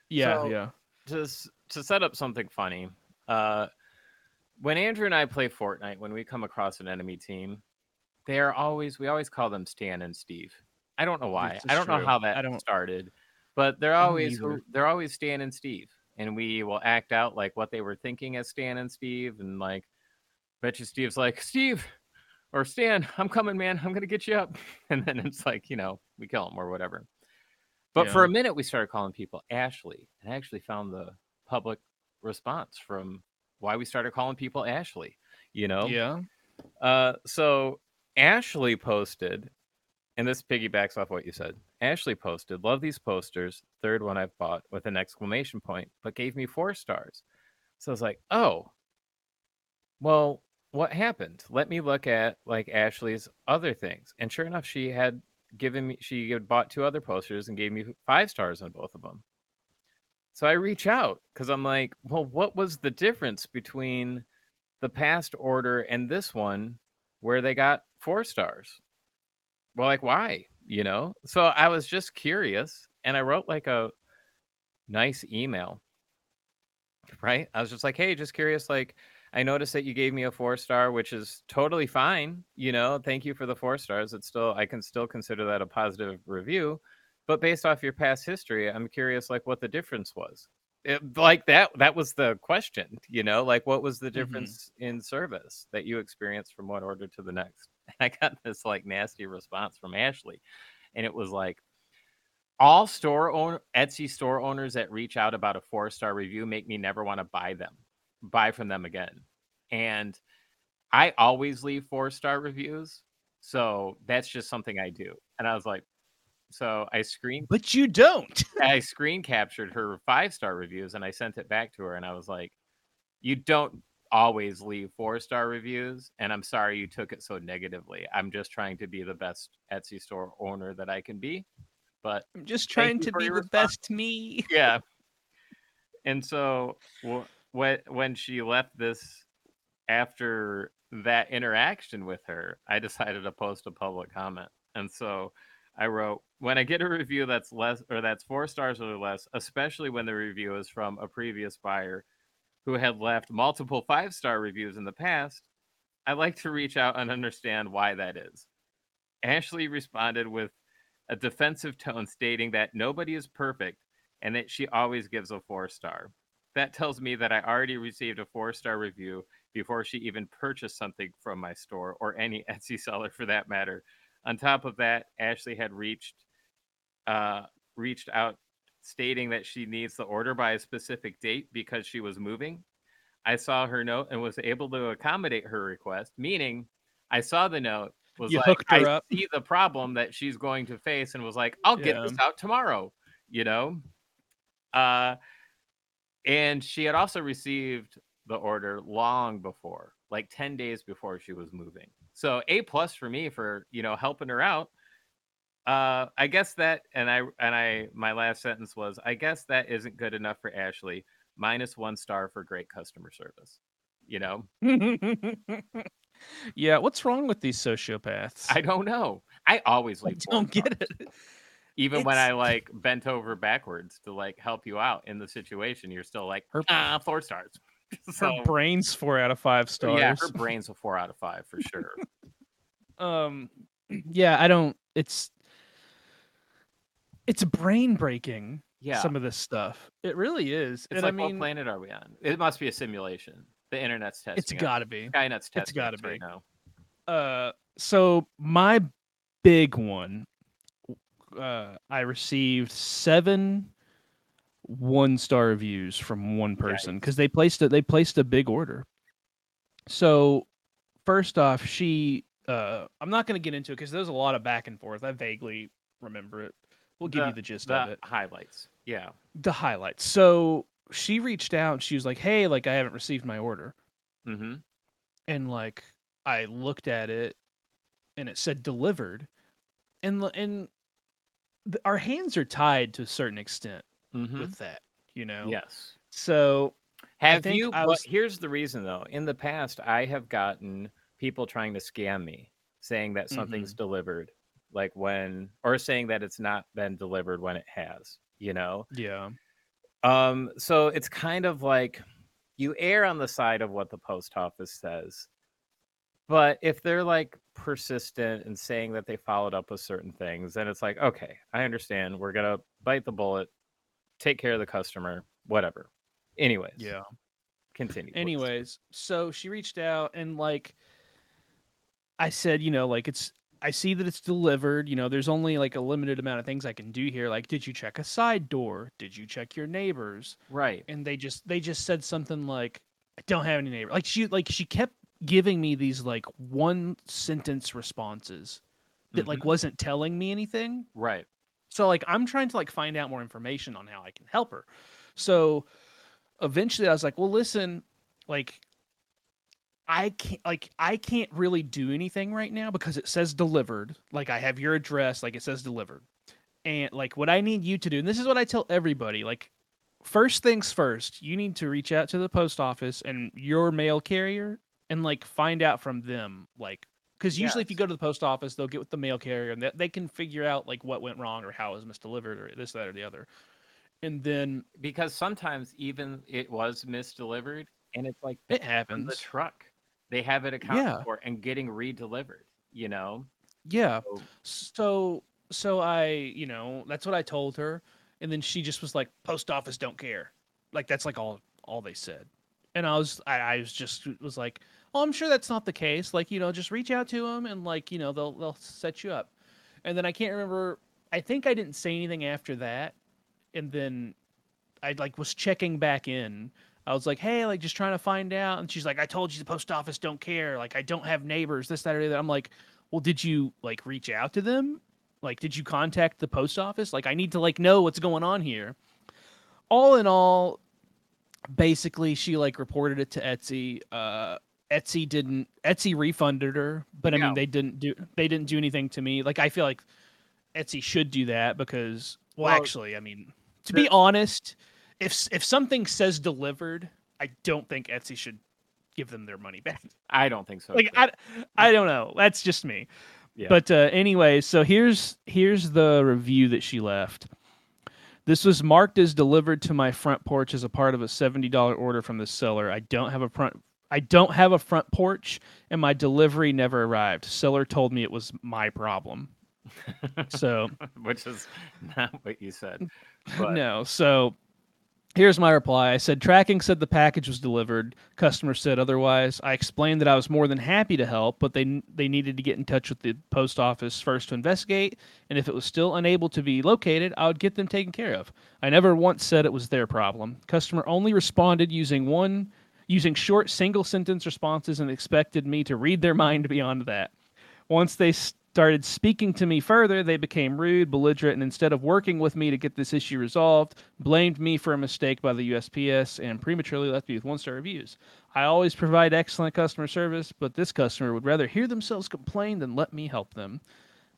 S3: yeah,
S4: so-
S3: yeah,
S4: To s- to set up something funny, uh, when Andrew and I play Fortnite, when we come across an enemy team, they are always we always call them Stan and Steve. I don't know why. I don't know
S3: true.
S4: how
S3: I
S4: that
S3: don't-
S4: started, but they're always they're always Stan and Steve, and we will act out like what they were thinking as Stan and Steve, and like, bet you Steve's like Steve or Stan, I'm coming, man. I'm gonna get you up, and then it's like you know we kill him or whatever. But for a minute, we started calling people Ashley, and I actually found the public response from why we started calling people Ashley. You know,
S3: yeah.
S4: uh, so Ashley posted, and this piggybacks off what you said. Ashley posted, "Love these posters. Third one I've bought with an exclamation point, but gave me four stars." So I was like, "Oh, well, what happened? Let me look at like Ashley's other things." And sure enough, she had given me she had bought two other posters and gave me five stars on both of them. So I reach out because I'm like, well, what was the difference between the past order and this one where they got four stars? Well, like, why? You know? So I was just curious and I wrote like a nice email. Right? I was just like, hey, just curious. Like, I noticed that you gave me a four star, which is totally fine. You know, thank you for the four stars. It's still, I can still consider that a positive review but based off your past history i'm curious like what the difference was it, like that that was the question you know like what was the mm-hmm. difference in service that you experienced from one order to the next i got this like nasty response from ashley and it was like all store owner etsy store owners that reach out about a four star review make me never want to buy them buy from them again and i always leave four star reviews so that's just something i do and i was like so I screen
S3: But you don't.
S4: I screen captured her five star reviews and I sent it back to her and I was like, "You don't always leave four star reviews, and I'm sorry you took it so negatively. I'm just trying to be the best Etsy store owner that I can be. But
S3: I'm just trying to be the
S4: response.
S3: best me.
S4: yeah. And so wh- when when she left this after that interaction with her, I decided to post a public comment. And so I wrote, when I get a review that's less or that's four stars or less, especially when the review is from a previous buyer who had left multiple five star reviews in the past, I like to reach out and understand why that is. Ashley responded with a defensive tone stating that nobody is perfect and that she always gives a four star. That tells me that I already received a four star review before she even purchased something from my store or any Etsy seller for that matter. On top of that, Ashley had reached uh, reached out stating that she needs the order by a specific date because she was moving. I saw her note and was able to accommodate her request, meaning I saw the note, was
S3: You
S4: like, I
S3: up."
S4: see the problem that she's going to face, and was like, I'll get
S3: Yeah.
S4: this out tomorrow, you know? Uh, and she had also received the order long before, like 10 days before she was moving. So A plus for me for, you know, helping her out. Uh, I guess that, and I, and I, my last sentence was, I guess that isn't good enough for Ashley. Minus one star for great customer service. You know,
S3: yeah, what's wrong with these sociopaths?
S4: I don't know. I always
S3: I
S4: leave. four
S3: don't get it.
S4: Even when I like bent over backwards to like help you out in the situation, you're still like,
S3: Her-
S4: ah, four stars.
S3: Her brain's four out of five stars.
S4: yeah, her brain's a four out of five for sure.
S3: um yeah i don't it's it's brain breaking
S4: Yeah,
S3: some of this stuff it really is
S4: it's
S3: and
S4: like
S3: i mean
S4: what planet are we on? It must be a simulation. The internet's testing.
S3: It's gotta be
S4: Skynet's testing.
S3: it's gotta
S4: us right
S3: be.
S4: now.
S3: uh so my big one uh i received seven one star reviews from one person because they placed it they placed a big order so first off she uh i'm not going to get into it because there's a lot of back and forth i vaguely remember it we'll give you the gist of it
S4: highlights. Yeah.
S3: the highlights so she reached out and she was like hey like i haven't received my order
S4: Mm-hmm.
S3: and like I looked at it and it said delivered and and th- our hands are tied to a certain extent
S4: Mm-hmm.
S3: with that you know
S4: Yes.
S3: so
S4: Have you? But here's the reason, though. In the past, I have gotten people trying to scam me, saying that something's
S3: Mm-hmm.
S4: delivered, like when, or saying that it's not been delivered when it has. You know.
S3: yeah
S4: Um. So it's kind of like you err on the side of what the post office says, but if they're like persistent and saying that they followed up with certain things, then it's like, okay, I understand. We're gonna bite the bullet, take care of the customer, whatever. Anyways,
S3: yeah
S4: continue. please.
S3: anyways so she reached out and like i said you know like it's i see that it's delivered you know there's only like a limited amount of things i can do here like did you check a side door? Did you check your neighbors?
S4: Right?
S3: and they just they just said something like i don't have any neighbor like she like she kept giving me these like one sentence responses that like mm-hmm. wasn't telling me anything.
S4: Right.
S3: so like i'm trying to like find out more information on how i can help her. So eventually i was like well listen like i can't like i can't really do anything right now because it says delivered. Like i have your address like it says delivered. And like what i need you to do and this is what i tell everybody like first things first you need to reach out to the post office and your mail carrier and like find out from them like because usually if you go to the post office they'll get with the mail carrier and they, they can figure out like what went wrong or how it was misdelivered or this that or the other. And then
S4: Because sometimes even it was misdelivered, and it's like
S3: it happens
S4: the truck. They have it accounted
S3: Yeah.
S4: for and getting re-delivered. You know.
S3: yeah
S4: So,
S3: so so i you know that's what i told her and then she just was like post office don't care like that's like all all they said and i was i, I was just was like oh i'm sure that's not the case like you know just reach out to them and like you know they'll they'll set you up and then i can't remember i think i didn't say anything after that and then i like was checking back in i was like hey like just trying to find out and she's like i told you the post office don't care like i don't have neighbors this that or other i'm like well did you like reach out to them like did you contact the post office like i need to like know what's going on here all in all basically she like reported it to Etsy. Uh, Etsy didn't. Etsy refunded her, but I
S4: Yeah.
S3: mean they didn't do. They didn't do anything to me. Like I feel like Etsy should do that because. Well,
S4: Well,
S3: actually, I mean, to be honest, if if something says delivered, I don't think Etsy should give them their money back.
S4: I don't think so.
S3: like
S4: either.
S3: I, I don't know. That's just me.
S4: Yeah.
S3: But uh, anyway, so here's here's the review that she left. This was marked as delivered to my front porch as a part of a seventy dollar order from the seller. I don't have a front. I don't have a front porch, and my delivery never arrived. Seller told me it was my problem. so
S4: which is not what you said. But
S3: no. So here's my reply. I said tracking said the package was delivered. Customer said otherwise. I explained that I was more than happy to help, but they they needed to get in touch with the post office first to investigate, and if it was still unable to be located, I would get them taken care of. I never once said it was their problem. Customer only responded using one using short single sentence responses and expected me to read their mind beyond that. Once they started speaking to me further, they became rude, belligerent, and instead of working with me to get this issue resolved, blamed me for a mistake by the USPS and prematurely left me with one star reviews. I always provide excellent customer service, but this customer would rather hear themselves complain than let me help them.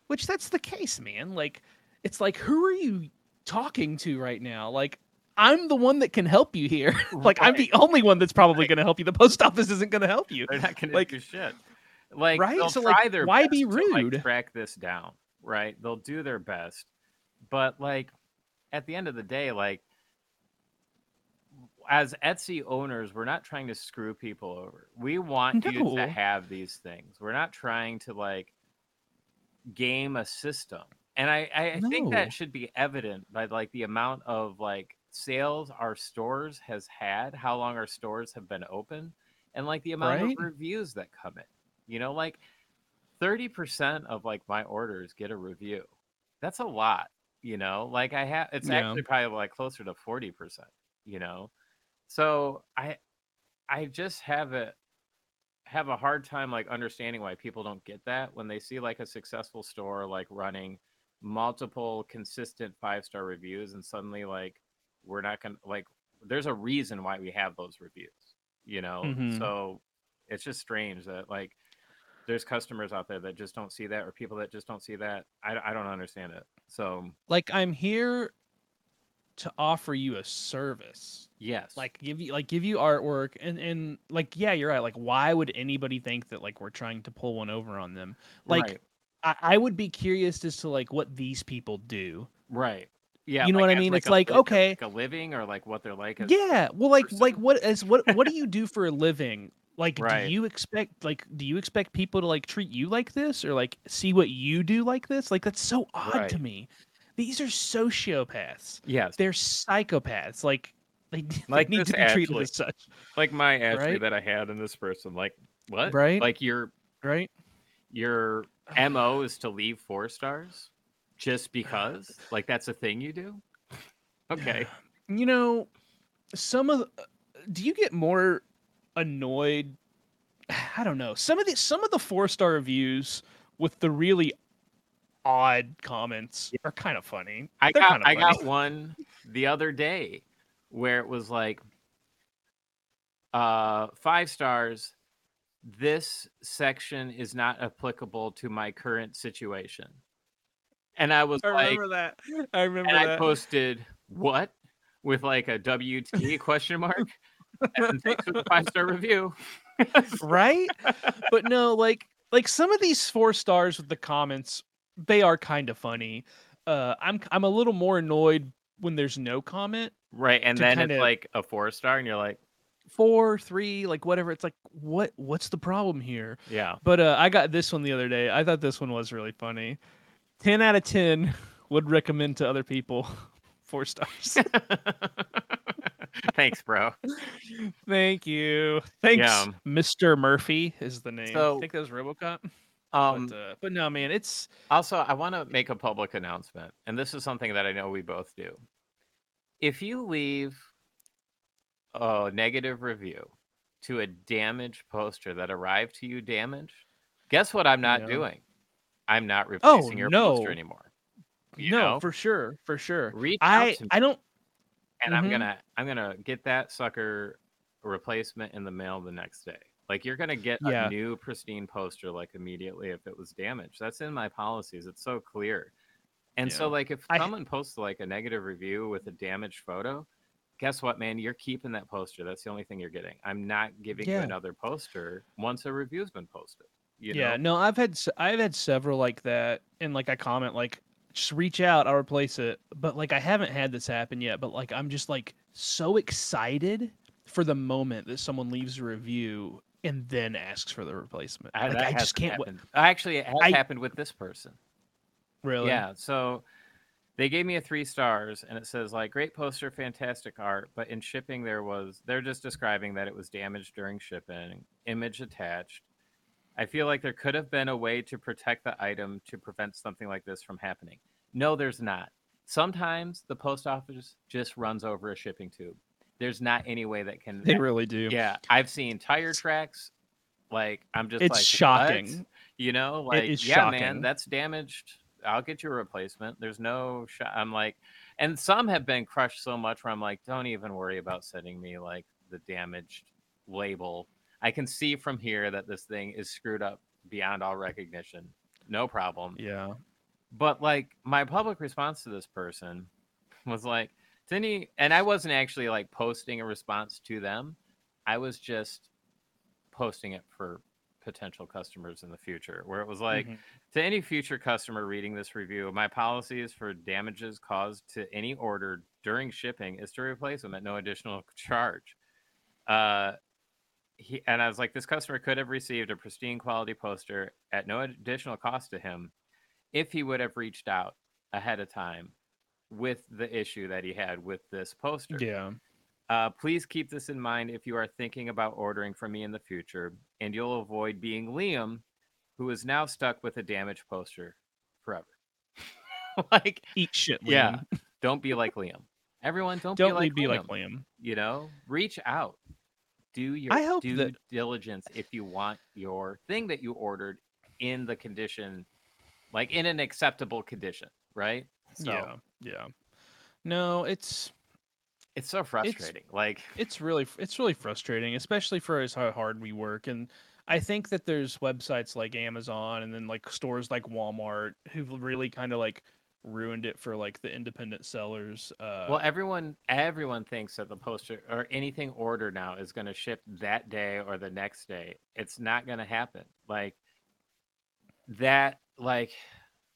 S3: Which that's the case, man. Like, it's like, who are you talking to right now? Like, I'm the one that can help you here. like, I'm the only one that's probably going to help you. The post office isn't going to help you.
S4: they're not going
S3: Like-
S4: to do shit. Like
S3: Right? So, like, why be
S4: to, like,
S3: rude?
S4: track this down, right? They'll do their best, but like at the end of the day, like as Etsy owners, we're not trying to screw people over. We want you to have these things. We're not trying to like game a system. And I, I think
S3: No.
S4: that should be evident by like the amount of like sales our stores has had, how long our stores have been open, and like the amount
S3: Right?
S4: of reviews that come in. You know, like 30% of like my orders get a review. That's a lot, you know? Like I have it's
S3: Yeah.
S4: actually probably like closer to 40%, you know? So I I just have it have a hard time like understanding why people don't get that when they see like a successful store like running multiple consistent five star reviews and suddenly like we're not gonna like there's a reason why we have those reviews you know
S3: Mhm.
S4: so it's just strange that like there's customers out there that just don't see that or people that just don't see that i, I don't understand it so
S3: Like, I'm here to offer you a service.
S4: yes
S3: like give you like give you artwork and and like yeah you're right like why would anybody think that like we're trying to pull one over on them like
S4: right,
S3: I, I would be curious as to like what these people do
S4: right. yeah
S3: you know
S4: like,
S3: what I mean?
S4: like,
S3: It's
S4: a-
S3: like, okay.
S4: like a living or like what they're like as,
S3: yeah well like like what as what what do you do for a living like
S4: Right.
S3: do you expect like do you expect people to like treat you like this or like see what you do like this like that's so odd to me these are sociopaths
S4: yes
S3: they're psychopaths like they, they
S4: Like
S3: need to be treated
S4: Ashley.
S3: as such
S4: like my Ashley
S3: Right?
S4: that I had in this person. Like what?
S3: Right?
S4: Like your
S3: right
S4: your mo is to leave four stars just because? Like that's a thing you do? Okay.
S3: you know some of the, uh, do you get more annoyed. I don't know. Some of the some of the four star reviews with the really odd comments are kind of funny.
S4: I
S3: They're
S4: got
S3: kinda
S4: I got one the other day where it was like uh five stars. This section is not applicable to my current situation. And I was
S3: i
S4: like
S3: remember that. I remember
S4: and I posted what? with like a WT question mark. And thanks for the five star review.
S3: right but no like like some of these four stars with the comments they are kind of funny uh i'm i'm a little more annoyed when there's no comment
S4: Right. And then
S3: kinda-
S4: it's like a four star, and you're like,
S3: four three like whatever it's like what what's the problem here
S4: yeah.
S3: But uh, I got this one the other day. I thought this one was really funny. Ten out of ten would recommend to other people. Four stars.
S4: Thanks, bro.
S3: Thank you. Thanks,
S4: Yeah.
S3: Mr. Murphy is the name.
S4: So-
S3: I think that was RoboCop.
S4: Um,
S3: but, uh, but no, man, it's
S4: Also, I want to make a public announcement, and this is something that I know we both do. If you leave a negative review to a damaged poster that arrived to you damaged, guess what I'm not
S3: Yeah.
S4: doing? I'm not replacing your
S3: no.
S4: poster anymore. You
S3: no
S4: know?
S3: for sure, for sure.
S4: Reach out
S3: I. I don't
S4: and I'm
S3: Mhm.
S4: gonna I'm gonna get that sucker replacement in the mail the next day. Like you're gonna get
S3: Yeah.
S4: a new pristine poster like immediately if it was damaged. That's in my policies. It's so clear. And so like if
S3: I-
S4: someone posts like a negative review with a damaged photo, guess what, man? You're keeping that poster. That's the only thing you're getting. I'm not giving you another poster once a review's been posted. You
S3: yeah,
S4: know?
S3: no, I've had I've had several like that, and like I comment like just reach out, I'll replace it. But like I haven't had this happen yet. But like I'm just like so excited for the moment that someone leaves a review and then asks for the replacement.
S4: I,
S3: like I just can't. wa-
S4: happened. Oh, actually, it has
S3: I-
S4: happened with this person.
S3: Really?
S4: Yeah. So they gave me a three stars and it says like great poster, fantastic art, but in shipping there was they're just describing that it was damaged during shipping, image attached. I feel like there could have been a way to protect the item to prevent something like this from happening. No, there's not. Sometimes the post office just runs over a shipping tube. There's not any way that can
S3: They really do.
S4: Yeah, I've seen tire tracks. Like I'm just
S3: It's
S4: like, "What?"
S3: shocking.
S4: You know, like yeah, man, that's damaged. I'll get you a replacement. There's no shot. I'm like, and some have been crushed so much where I'm like, don't even worry about sending me like the damaged label. I can see from here that this thing is screwed up beyond all recognition. No problem.
S3: Yeah.
S4: But like my public response to this person was like, Cindy, and I wasn't actually like posting a response to them. I was just posting it for potential customers in the future, where it was like,
S3: Mhm.
S4: to any future customer reading this review, my policy is for damages caused to any order during shipping is to replace them at no additional charge. Uh, he, and I was like, this customer could have received a pristine quality poster at no additional cost to him if he would have reached out ahead of time with the issue that he had with this poster.
S3: Yeah.
S4: Uh, please keep this in mind if you are thinking about ordering from me in the future, and you'll avoid being Liam, who is now stuck with a damaged poster forever. like,
S3: Eat shit. Liam.
S4: yeah, don't be like Liam. Everyone, don't,
S3: Don't
S4: be like
S3: be
S4: Liam.
S3: like Liam.
S4: You know, reach out. Do your
S3: I hope
S4: due
S3: that-
S4: diligence if you want your thing that you ordered in the condition, like in an acceptable condition, right? So
S3: Yeah. Yeah. No, it's
S4: it's so frustrating. like,
S3: it's really it's really frustrating, especially for us how hard we work. And I think that there's websites like Amazon and then like stores like Walmart who've really kind of like ruined it for like the independent sellers. Uh,
S4: Well, everyone everyone thinks that the poster or anything ordered now is going to ship that day or the next day. It's not going to happen. Like that like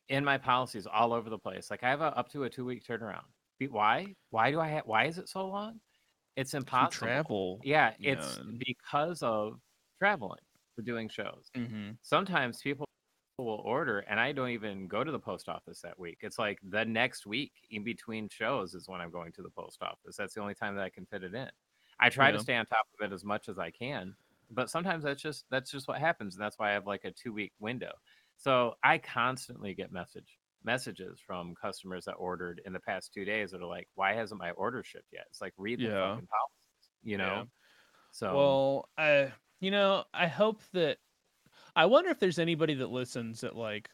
S4: in my policies all over the place. Like I have a up to a 2 week turnaround. Be- Why? Why do I have why is it so long? It's impossible.
S3: travel.
S4: Yeah, it's
S3: know,
S4: because of traveling for doing shows
S3: hmm
S4: sometimes people will order and I don't even go to the post office that week. It's like the next week in between shows is when I'm going to the post office. That's the only time that I can fit it in. I try
S3: Yeah.
S4: to stay on top of it as much as I can, but sometimes that's just that's just what happens and that's why I have like a 2 week window. So I constantly get message messages from customers that ordered in the past 2 days that are like why hasn't my order shipped yet? It's like read the
S3: Yeah.
S4: fucking policies, you know.
S3: Yeah.
S4: So
S3: Well, I you know I hope that I wonder if there's anybody that listens that like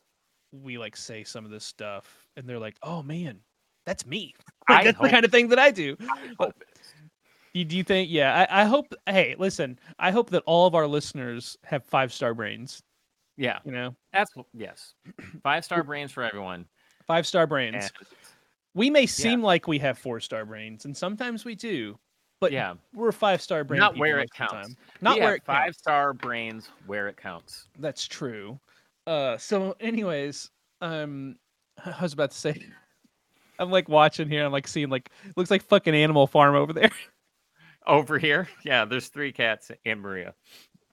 S3: we like say some of this stuff and they're like, oh man, that's me. Like,
S4: I
S3: that's the kind of thing that I do.
S4: I hope
S3: You, do you think? Yeah, I, I hope. Hey, listen, I hope that all of our listeners have five star brains.
S4: yeah,
S3: You know,
S4: That's yes. Five star brains for everyone.
S3: five star brains.
S4: And
S3: we may seem like we have four star brains, and sometimes we do, but
S4: yeah,
S3: we're five star brain.
S4: not where it
S3: most of the
S4: counts.
S3: time. Not
S4: We
S3: where
S4: have
S3: it
S4: five
S3: counts.
S4: star brains where it counts.
S3: That's true. Uh, so, anyways, um, I was about to say, I'm like watching here. I'm like seeing like looks like fucking Animal Farm over there.
S4: Over here, yeah, there's three cats and Maria.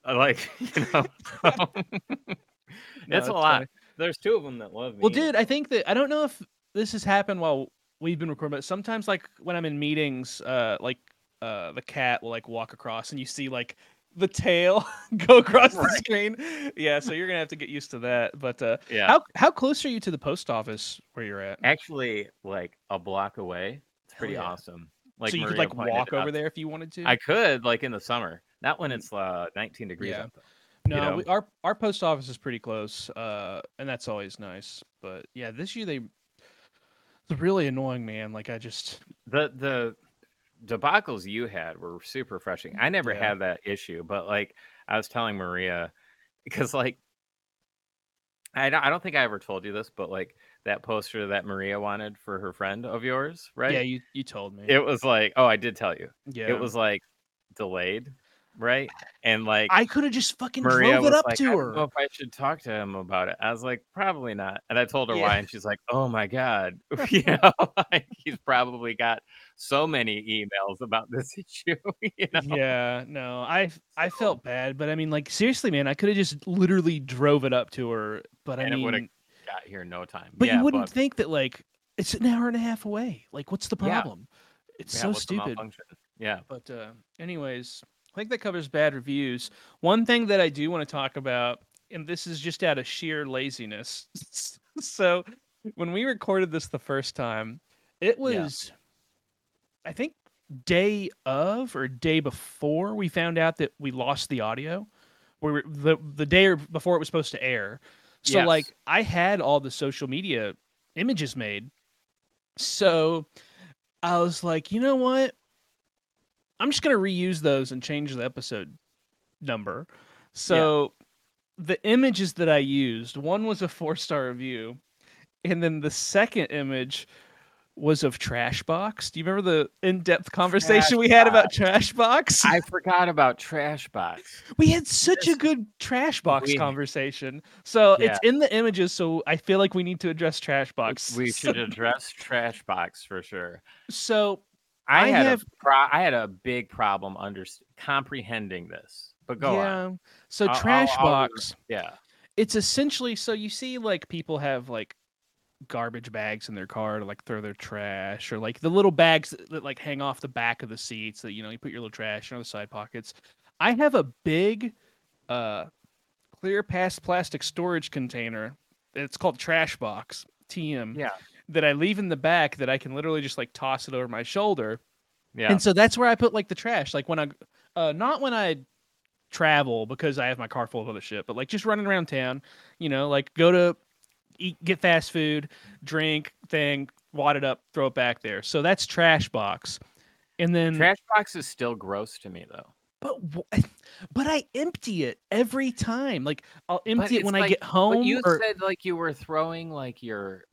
S4: I like, you know,
S3: No,
S4: it's a lot.
S3: funny.
S4: There's two of them that love me.
S3: Well, dude, I think that I don't know if this has happened while we've been recording, but sometimes like when I'm in meetings, uh, like uh, the cat will like walk across, and you see like the tail go across the screen. Yeah, so you're gonna have to get used to that. But uh,
S4: yeah,
S3: how how close are you to the post office where you're at?
S4: actually, like a block away. It's pretty
S3: yeah.
S4: awesome. Like
S3: so you could like walk over there if you wanted to.
S4: I could, like in the summer, not when
S3: Mm.
S4: it's uh 19 degrees
S3: Yeah. No,
S4: know?
S3: we, our our post office is pretty close, uh, and that's always nice. But yeah, this year they it's really annoying, man. Like I just
S4: The the debacles you had were super refreshing. I never
S3: Yeah.
S4: had that issue, but like I was telling Maria, because like I don't, I don't think I ever told you this, but like that poster that Maria wanted for her friend of yours, right?
S3: Yeah, you you told me.
S4: it was like, oh, I did tell you.
S3: yeah,
S4: It was like delayed, right? And like
S3: I could have just fucking
S4: Maria
S3: drove it up
S4: like,
S3: to
S4: I don't
S3: her.
S4: know if I should talk to him about it. I was like, probably not. And I told her
S3: Yeah.
S4: why, and she's like, oh my god, you know, like he's probably got so many emails about this issue. you know,
S3: Yeah, no, I I felt bad, but I mean, like seriously, man, I could have just literally drove it up to her. But I
S4: And would've
S3: mean,
S4: got here in no time.
S3: but
S4: yeah,
S3: you wouldn't
S4: but,
S3: think that like it's an hour and a half away. Like, what's the
S4: Yeah.
S3: problem? It's
S4: yeah,
S3: so stupid.
S4: Yeah,
S3: But uh, anyways, I think that covers bad reviews. One thing that I do want to talk about, and this is just out of sheer laziness. so when we recorded this the first time, it was, I think, day of or day before we found out that we lost the audio. We were the the day or before it was supposed to air. So
S4: Yes.
S3: like I had all the social media images made. So I was like, you know what? I'm just gonna reuse those and change the episode number. So the images that I used, one was a four star review, and then the second image was of Trashbox. Do you remember the in depth conversation we had about Trashbox?
S4: I forgot about Trashbox.
S3: we had such a good Trashbox
S4: We-
S3: conversation. So
S4: Yeah.
S3: it's in the images. So I feel like we need to address Trashbox.
S4: We should address Trashbox for sure.
S3: So
S4: I,
S3: I
S4: had
S3: have-
S4: a pro- I had a big problem under comprehending this. But go
S3: yeah.
S4: on.
S3: So
S4: I'll- I'll- I'll- Yeah.
S3: it's essentially so you see like people have like garbage bags in their car to like throw their trash or like the little bags that, that like hang off the back of the seats that you know you put your little trash in the side pockets i have a big uh clear past plastic storage container it's called trash box tm
S4: Yeah.
S3: That i leave in the back that i can literally just like toss it over my shoulder
S4: Yeah.
S3: and so that's where I put like the trash. Like when I, uh, not when I travel because I have my car full of other shit, but like just running around town, you know, like go to eat, get fast food, drink thing, wad it up, throw it back there. So that's trash box. And then,
S4: trash box is still gross to me though.
S3: but but I empty it every time. Like I'll empty it
S4: it's
S3: when I get home.
S4: But you
S3: or,
S4: said like you were throwing like your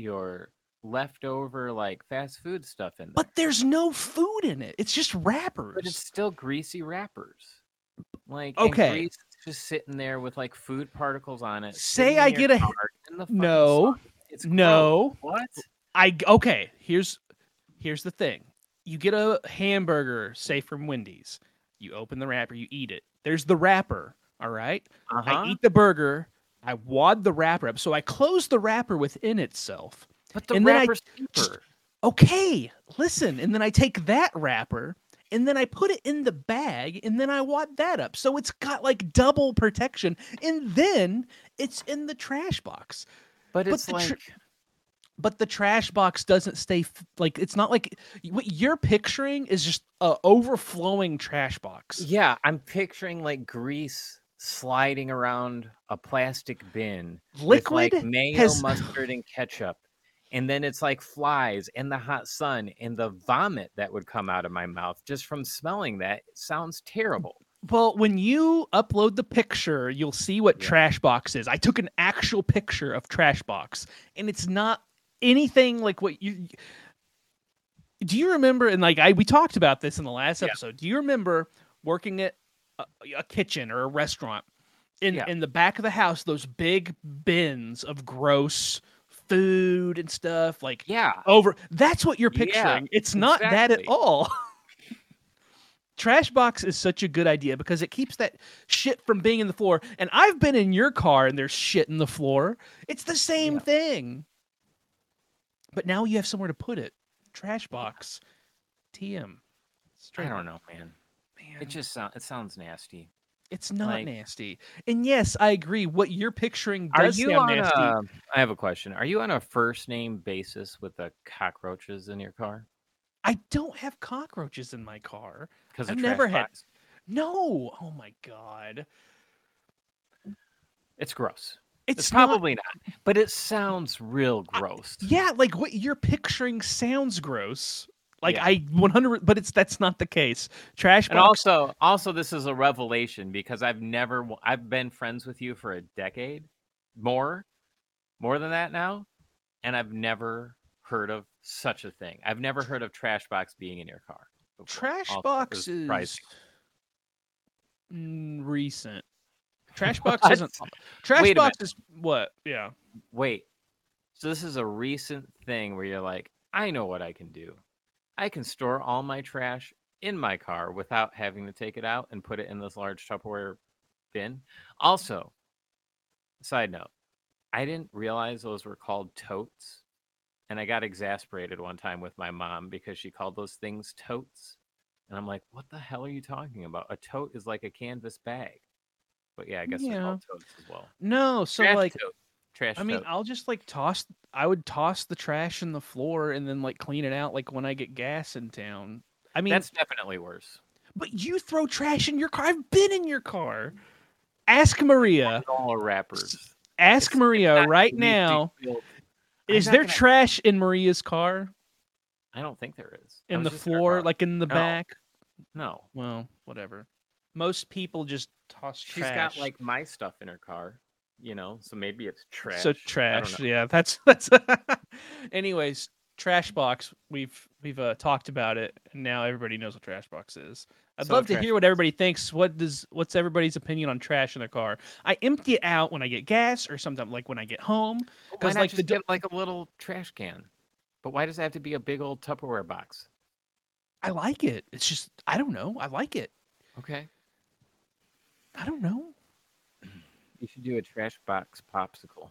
S4: your leftover like fast food stuff in there.
S3: but there's no food in it. It's just wrappers.
S4: But it's still greasy wrappers. Like
S3: Okay.
S4: just sitting there with like food particles on it.
S3: Say I get a-
S4: car in the
S3: No.
S4: It's gross.
S3: no.
S4: What?
S3: I okay. Here's here's the thing. You get a hamburger, say from Wendy's. You open the wrapper, you eat it. There's the wrapper. All right?
S4: Uh-huh.
S3: I eat the burger. I wad the wrapper up, so I close the wrapper within itself.
S4: but the
S3: and I
S4: wrapper's
S3: just- Okay, listen, and then I take that wrapper and then I put it in the bag and then I wad that up. So it's got like double protection, and then it's in the trash box.
S4: But it's
S3: the
S4: like
S3: tr- but the trash box doesn't stay f- like it's not like what you're picturing is just a overflowing trash box.
S4: yeah, I'm picturing like grease sliding around a plastic bin
S3: Liquid
S4: like mayo,
S3: has-
S4: mustard, and ketchup. And then it's like flies and the hot sun and the vomit that would come out of my mouth just from smelling that. Sounds terrible.
S3: Well, when you upload the picture, you'll see what
S4: Yeah.
S3: trash box is. I took an actual picture of trash box, and it's not anything like what you. Do you remember? And like I, we talked about this in the last
S4: Yeah.
S3: episode. Do you remember working at a, a kitchen or a restaurant? In
S4: Yeah.
S3: in the back of the house, those big bins of gross food and stuff, like
S4: Yeah.
S3: over. That's what you're
S4: Yeah,
S3: picturing. it's not that at all. Trash box is such a good idea because it keeps that shit from being in the floor. And I've been in your car and there's shit in the floor. It's the same
S4: Yeah.
S3: thing. But now you have somewhere to put it. Trash box. TM.
S4: I don't
S3: up,
S4: know, man. It just sounds it sounds nasty.
S3: it's not
S4: like-
S3: nasty. And yes, I agree. What you're picturing
S4: Are
S3: does
S4: you
S3: sound
S4: on
S3: nasty.
S4: a I have a question. Are you on a first name basis with the cockroaches in your car?
S3: I don't have cockroaches in my car.
S4: Because
S3: I've never had- No. Oh my god.
S4: It's gross.
S3: It's,
S4: It's, probably not, but it sounds real gross.
S3: Yeah, like what you're picturing sounds gross. Like
S4: Yeah.
S3: I 100 but it's that's not the case. Trash
S4: And
S3: box
S4: also, also, this is a revelation because I've never, I've been friends with you for a decade, more, more than that now, and I've never heard of such a thing. I've never heard of trash box being in your car. before.
S3: trash
S4: Also, it
S3: box is
S4: surprising.
S3: recent. Trash box
S4: What?
S3: isn't trash
S4: Wait
S3: box is what? Yeah.
S4: Wait, so this is a recent thing where you're like, I know what I can do. I can store all my trash in my car without having to take it out and put it in this large Tupperware bin. Also, side note, I didn't realize those were called totes. And I got exasperated one time with my mom because she called those things totes. And I'm like, what the hell are you talking about? A tote is like a canvas bag. But yeah, I guess they're called totes as well.
S3: No, so
S4: Trash
S3: like
S4: tote. Trash
S3: I mean,
S4: tote.
S3: I'll just like toss I would toss the trash in the floor and then like clean it out like when I get gas in town. I mean,
S4: That's definitely worse.
S3: but you throw trash in your car. I've been in your car. Ask Maria.
S4: All wrappers.
S3: Ask
S4: It's-
S3: Maria
S4: not
S3: right now. Is there
S4: gonna-
S3: trash in Maria's car?
S4: I don't think there is.
S3: In the
S4: just in her
S3: floor, like in the
S4: No.
S3: back?
S4: no,
S3: Well, whatever. Most people just toss
S4: she's
S3: trash.
S4: got like my stuff in her car. You know, so maybe it's trash.
S3: so trash. Yeah, that's that's. Anyways, trash box. We've we've uh, talked about it, and now everybody knows what trash box is. I'd
S4: So
S3: love to hear what everybody thinks. What does what's everybody's opinion on trash in their car? I empty it out when I get gas, or sometimes like when I get home. Because like the
S4: get like a little trash can? But why does it have to be a big old Tupperware box?
S3: I like it. It's just I don't know. I like it.
S4: Okay,
S3: I don't know.
S4: You should do a trash box popsicle.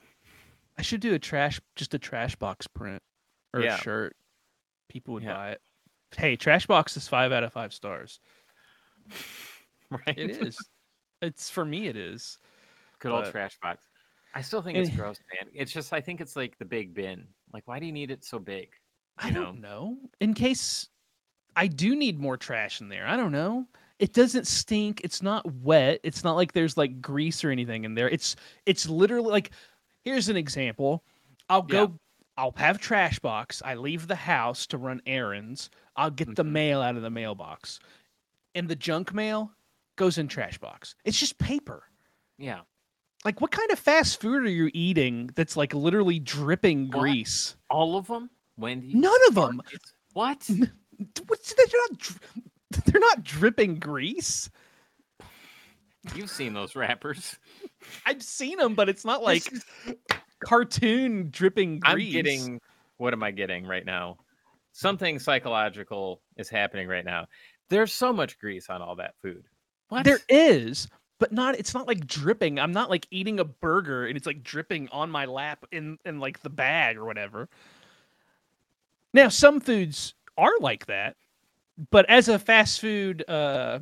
S3: I should do a trash just a trash box print or
S4: Yeah.
S3: a shirt. People would
S4: Yeah.
S3: buy it. Hey, trash box is five out of five stars.
S4: Right?
S3: It is. it's for me. It is.
S4: Good old trash box. I still think it's
S3: eh.
S4: gross, man. It's just I think it's like the big bin. Like, why do you need it so big?
S3: I
S4: You
S3: don't know. In case I do need more trash in there. I don't know. It doesn't stink. It's not wet. It's not like there's like grease or anything in there. It's it's literally like here's an example. I'll
S4: Yeah.
S3: go I'll have trash box. I leave the house to run errands. I'll get the
S4: Mhm.
S3: mail out of the mailbox. And the junk mail goes in trash box. It's just paper.
S4: Yeah.
S3: Like what kind of fast food are you eating that's like literally dripping
S4: What?
S3: grease?
S4: All of them? Wendy's?
S3: None of
S4: them. What?
S3: What's they're not they're not dripping grease.
S4: You've seen those wrappers.
S3: I've seen them, but it's not like
S4: This
S3: cartoon dripping grease.
S4: I'm getting what am I getting right now? Something psychological is happening right now. There's so much grease on all that food. What?
S3: There is, but not. It's not like dripping. I'm not like eating a burger and it's like dripping on my lap in in like the bag or whatever. Now, some foods are like that, but as a fast food uh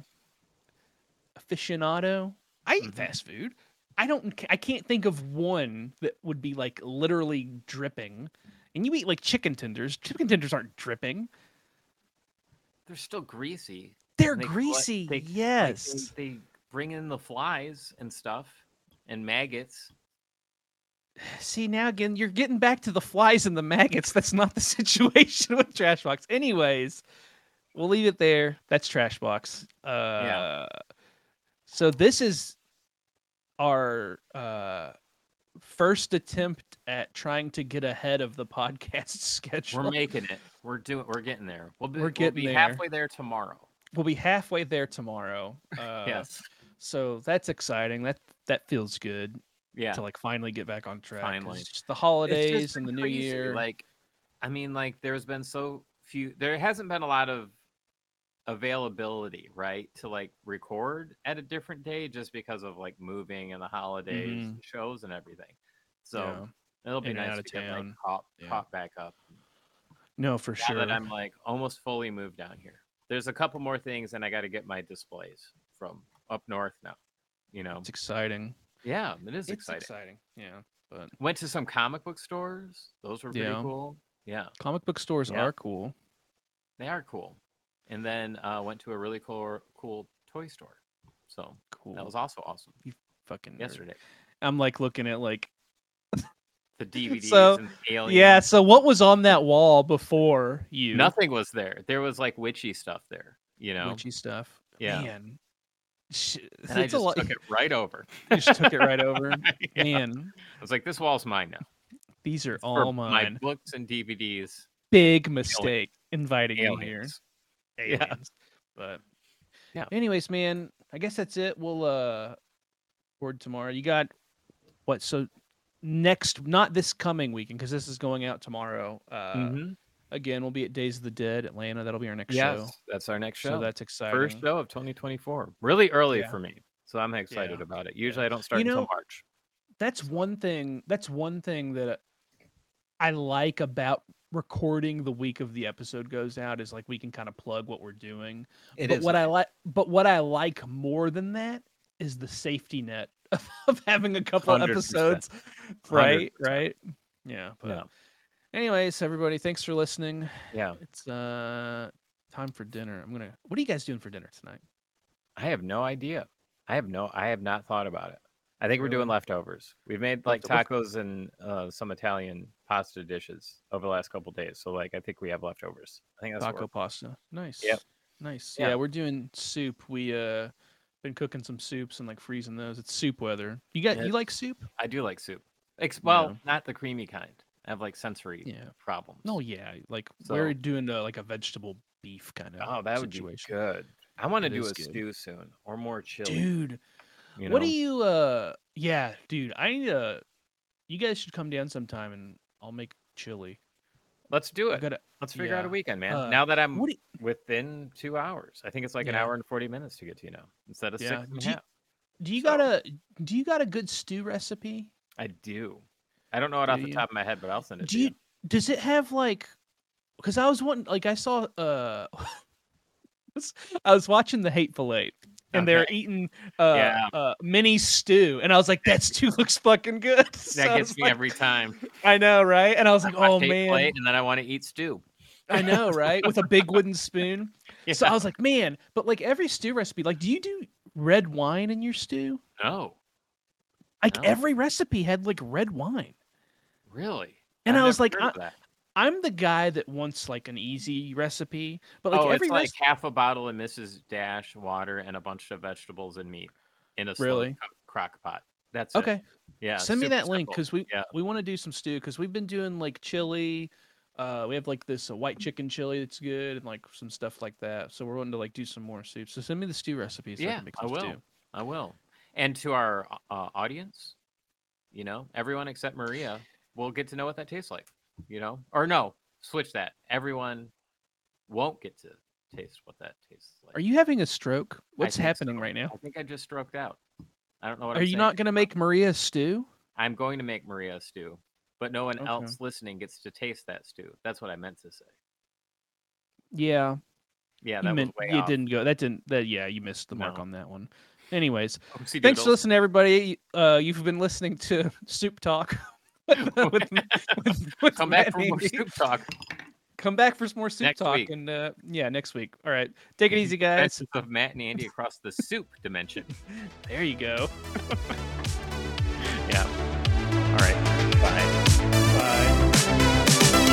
S3: aficionado, I eat
S4: Mhm.
S3: fast food. I don't. I can't think of one that would be like literally dripping. And you eat like chicken tenders. Chicken tenders aren't dripping.
S4: They're still greasy.
S3: They're
S4: they
S3: greasy.
S4: they- like, they-
S3: yes.
S4: they, bring in the flies and stuff and maggots.
S3: See now again, you're getting back to the flies and the maggots. That's not the situation with trash box. Anyways, we'll leave it there. That's trash box. Uh, So this is our uh, first attempt at trying to get ahead of the podcast schedule.
S4: We're making it. We're doing. We're getting there. We'll be.
S3: We're
S4: we'll be
S3: there.
S4: halfway there tomorrow.
S3: we'll be halfway there tomorrow. Uh,
S4: yes.
S3: So that's exciting. That that feels good
S4: Yeah.
S3: to like finally get back on track.
S4: Finally.
S3: it's just the holidays and the
S4: been
S3: new year.
S4: Like, I mean, like there's been so few. There hasn't been a lot of availability, right, to like record at a different day just because of like moving and the holidays,
S3: Mhm.
S4: and shows, and everything. So
S3: Yeah.
S4: it'll be
S3: In
S4: nice to get like caught,
S3: Yeah.
S4: caught back up.
S3: No, for
S4: now
S3: sure.
S4: that I'm like almost fully moved down here. There's a couple more things, and I got to get my displays from up north now. You know,
S3: It's exciting.
S4: yeah, it is
S3: It's
S4: exciting.
S3: exciting. Yeah. But
S4: Went to some comic book stores; those were pretty
S3: Yeah.
S4: cool. Yeah,
S3: comic book stores are cool.
S4: they are cool. And then uh, went to a really cool, cool toy store. So
S3: Cool.
S4: that was also awesome
S3: fucking nerd.
S4: yesterday.
S3: I'm like looking at like
S4: the DVDs
S3: So,
S4: aliens.
S3: Yeah. So what was on that wall before you?
S4: nothing was there. There was like witchy stuff there. You know,
S3: Witchy stuff.
S4: Yeah.
S3: Man.
S4: And I
S3: it's a
S4: just
S3: lot.
S4: took it right over.
S3: You just took it right over.
S4: Yeah.
S3: Man,
S4: I was like, this wall's mine now.
S3: these are
S4: It's
S3: all
S4: My books and DVDs.
S3: Big mistake inviting you here.
S4: Aliens. Yeah.
S3: But
S4: Yeah.
S3: Anyways, man, I guess that's it. We'll uh record tomorrow. You got what? So next, not this coming weekend, because this is going out tomorrow. Uh
S4: Mhm.
S3: Again, we'll be at Days of the Dead, Atlanta. That'll be our next
S4: Yes,
S3: show.
S4: that's our next show.
S3: So that's exciting.
S4: First show of 2024. Really early
S3: Yeah.
S4: for me. So I'm excited
S3: Yeah.
S4: about it. Usually I don't start
S3: You
S4: until March.
S3: that's one thing that's one thing that i like about recording the week of the episode goes out is like we can kind of plug what we're doing but what i like but what i like more than that is the safety net of, of having a couple
S4: 100%.
S3: episodes right
S4: 100%.
S3: right yeah but
S4: Yeah.
S3: anyways everybody thanks for listening
S4: Yeah.
S3: it's uh time for dinner i'm gonna what are you guys doing for dinner tonight
S4: I have no idea. I have no I have not thought about it. I think we're doing leftovers. We've made like tacos and uh, some Italian pasta dishes over the last couple days. So like I think we have leftovers. I think that's what
S3: taco
S4: we're-
S3: pasta nice
S4: Yep.
S3: nice
S4: Yeah.
S3: yeah. we're doing soup we uh been cooking some soups and like freezing those it's soup weather you got
S4: Yeah.
S3: you like soup
S4: I do like soup. Ex- well,
S3: Yeah.
S4: not the creamy kind. I have like sensory
S3: Yeah.
S4: problems.
S3: no yeah like
S4: So-
S3: we're doing uh, like a vegetable beef kind of
S4: Oh, that would be
S3: situation
S4: good. I want to do
S3: is
S4: a
S3: good.
S4: stew soon or more chili.
S3: dude
S4: you
S3: what do you uh yeah dude i need to you guys should come down sometime and i'll make chili
S4: Let's do it.
S3: gotta
S4: Let's figure out a weekend, man.
S3: Uh,
S4: now that I'm
S3: do
S4: within two hours, I think it's like an hour and forty minutes to get to you now instead of
S3: Yeah.
S4: six and
S3: Do you-
S4: half.
S3: do you
S4: So-
S3: got a do you got a good stew recipe
S4: I do. I don't know it off
S3: Do
S4: the top of my head, but I'll send it
S3: do
S4: to
S3: you does it have like because i was wanting like i saw uh i was watching the hateful eight and they're eating uh,
S4: Yeah.
S3: uh Minnie stew and i was like that stew looks fucking good
S4: That gets me
S3: like-
S4: every time.
S3: i know right and i was like
S4: I
S3: oh man
S4: Plate, and then I want to eat stew.
S3: i know right with a big wooden spoon so i was like man but like every stew recipe like do you do red wine in your stew
S4: No,
S3: like
S4: No.
S3: every recipe had like red wine
S4: really.
S3: and
S4: I've
S3: i was like I. i'm the guy that wants like an easy recipe but like
S4: oh,
S3: every
S4: it's like
S3: recipe
S4: half a bottle of Mrs. Dash water and a bunch of vegetables and meat in a
S3: Really?
S4: crock pot. That's it.
S3: okay
S4: Yeah.
S3: send me that link because we
S4: yeah.
S3: we want to do some stew because we've been doing like chili uh we have like this uh, white chicken chili that's good and like some stuff like that so we're wanting to like do some more soup so send me the stew recipes so I
S4: Yeah,
S3: can make
S4: I will.
S3: stew.
S4: I will. And to our uh, audience, you know, everyone except Maria we'll get to know what that tastes like. You know, or no, switch that. Everyone won't get to taste what that tastes like.
S3: are you having a stroke what's happening
S4: so.
S3: right now
S4: I think I just stroked out. I don't know what.
S3: are
S4: I'm
S3: you
S4: saying.
S3: not going to make maria stew
S4: I'm going to make Maria stew, but no one
S3: Okay.
S4: else listening gets to taste that stew. That's what I meant to say.
S3: yeah
S4: Yeah,
S3: you
S4: that
S3: meant
S4: was way
S3: you
S4: off.
S3: didn't go that didn't that yeah you missed the mark on that one anyways thanks for listening everybody uh you've been listening to soup talk with, with, with
S4: Come
S3: Matt back
S4: for
S3: Andy.
S4: more soup talk.
S3: Come back for some more soup
S4: next
S3: talk,
S4: week.
S3: and uh, yeah, next week. All right, take it easy, guys.
S4: Best of Matt and Andy across the soup dimension.
S3: There you go.
S4: yeah. All right. Bye. Bye.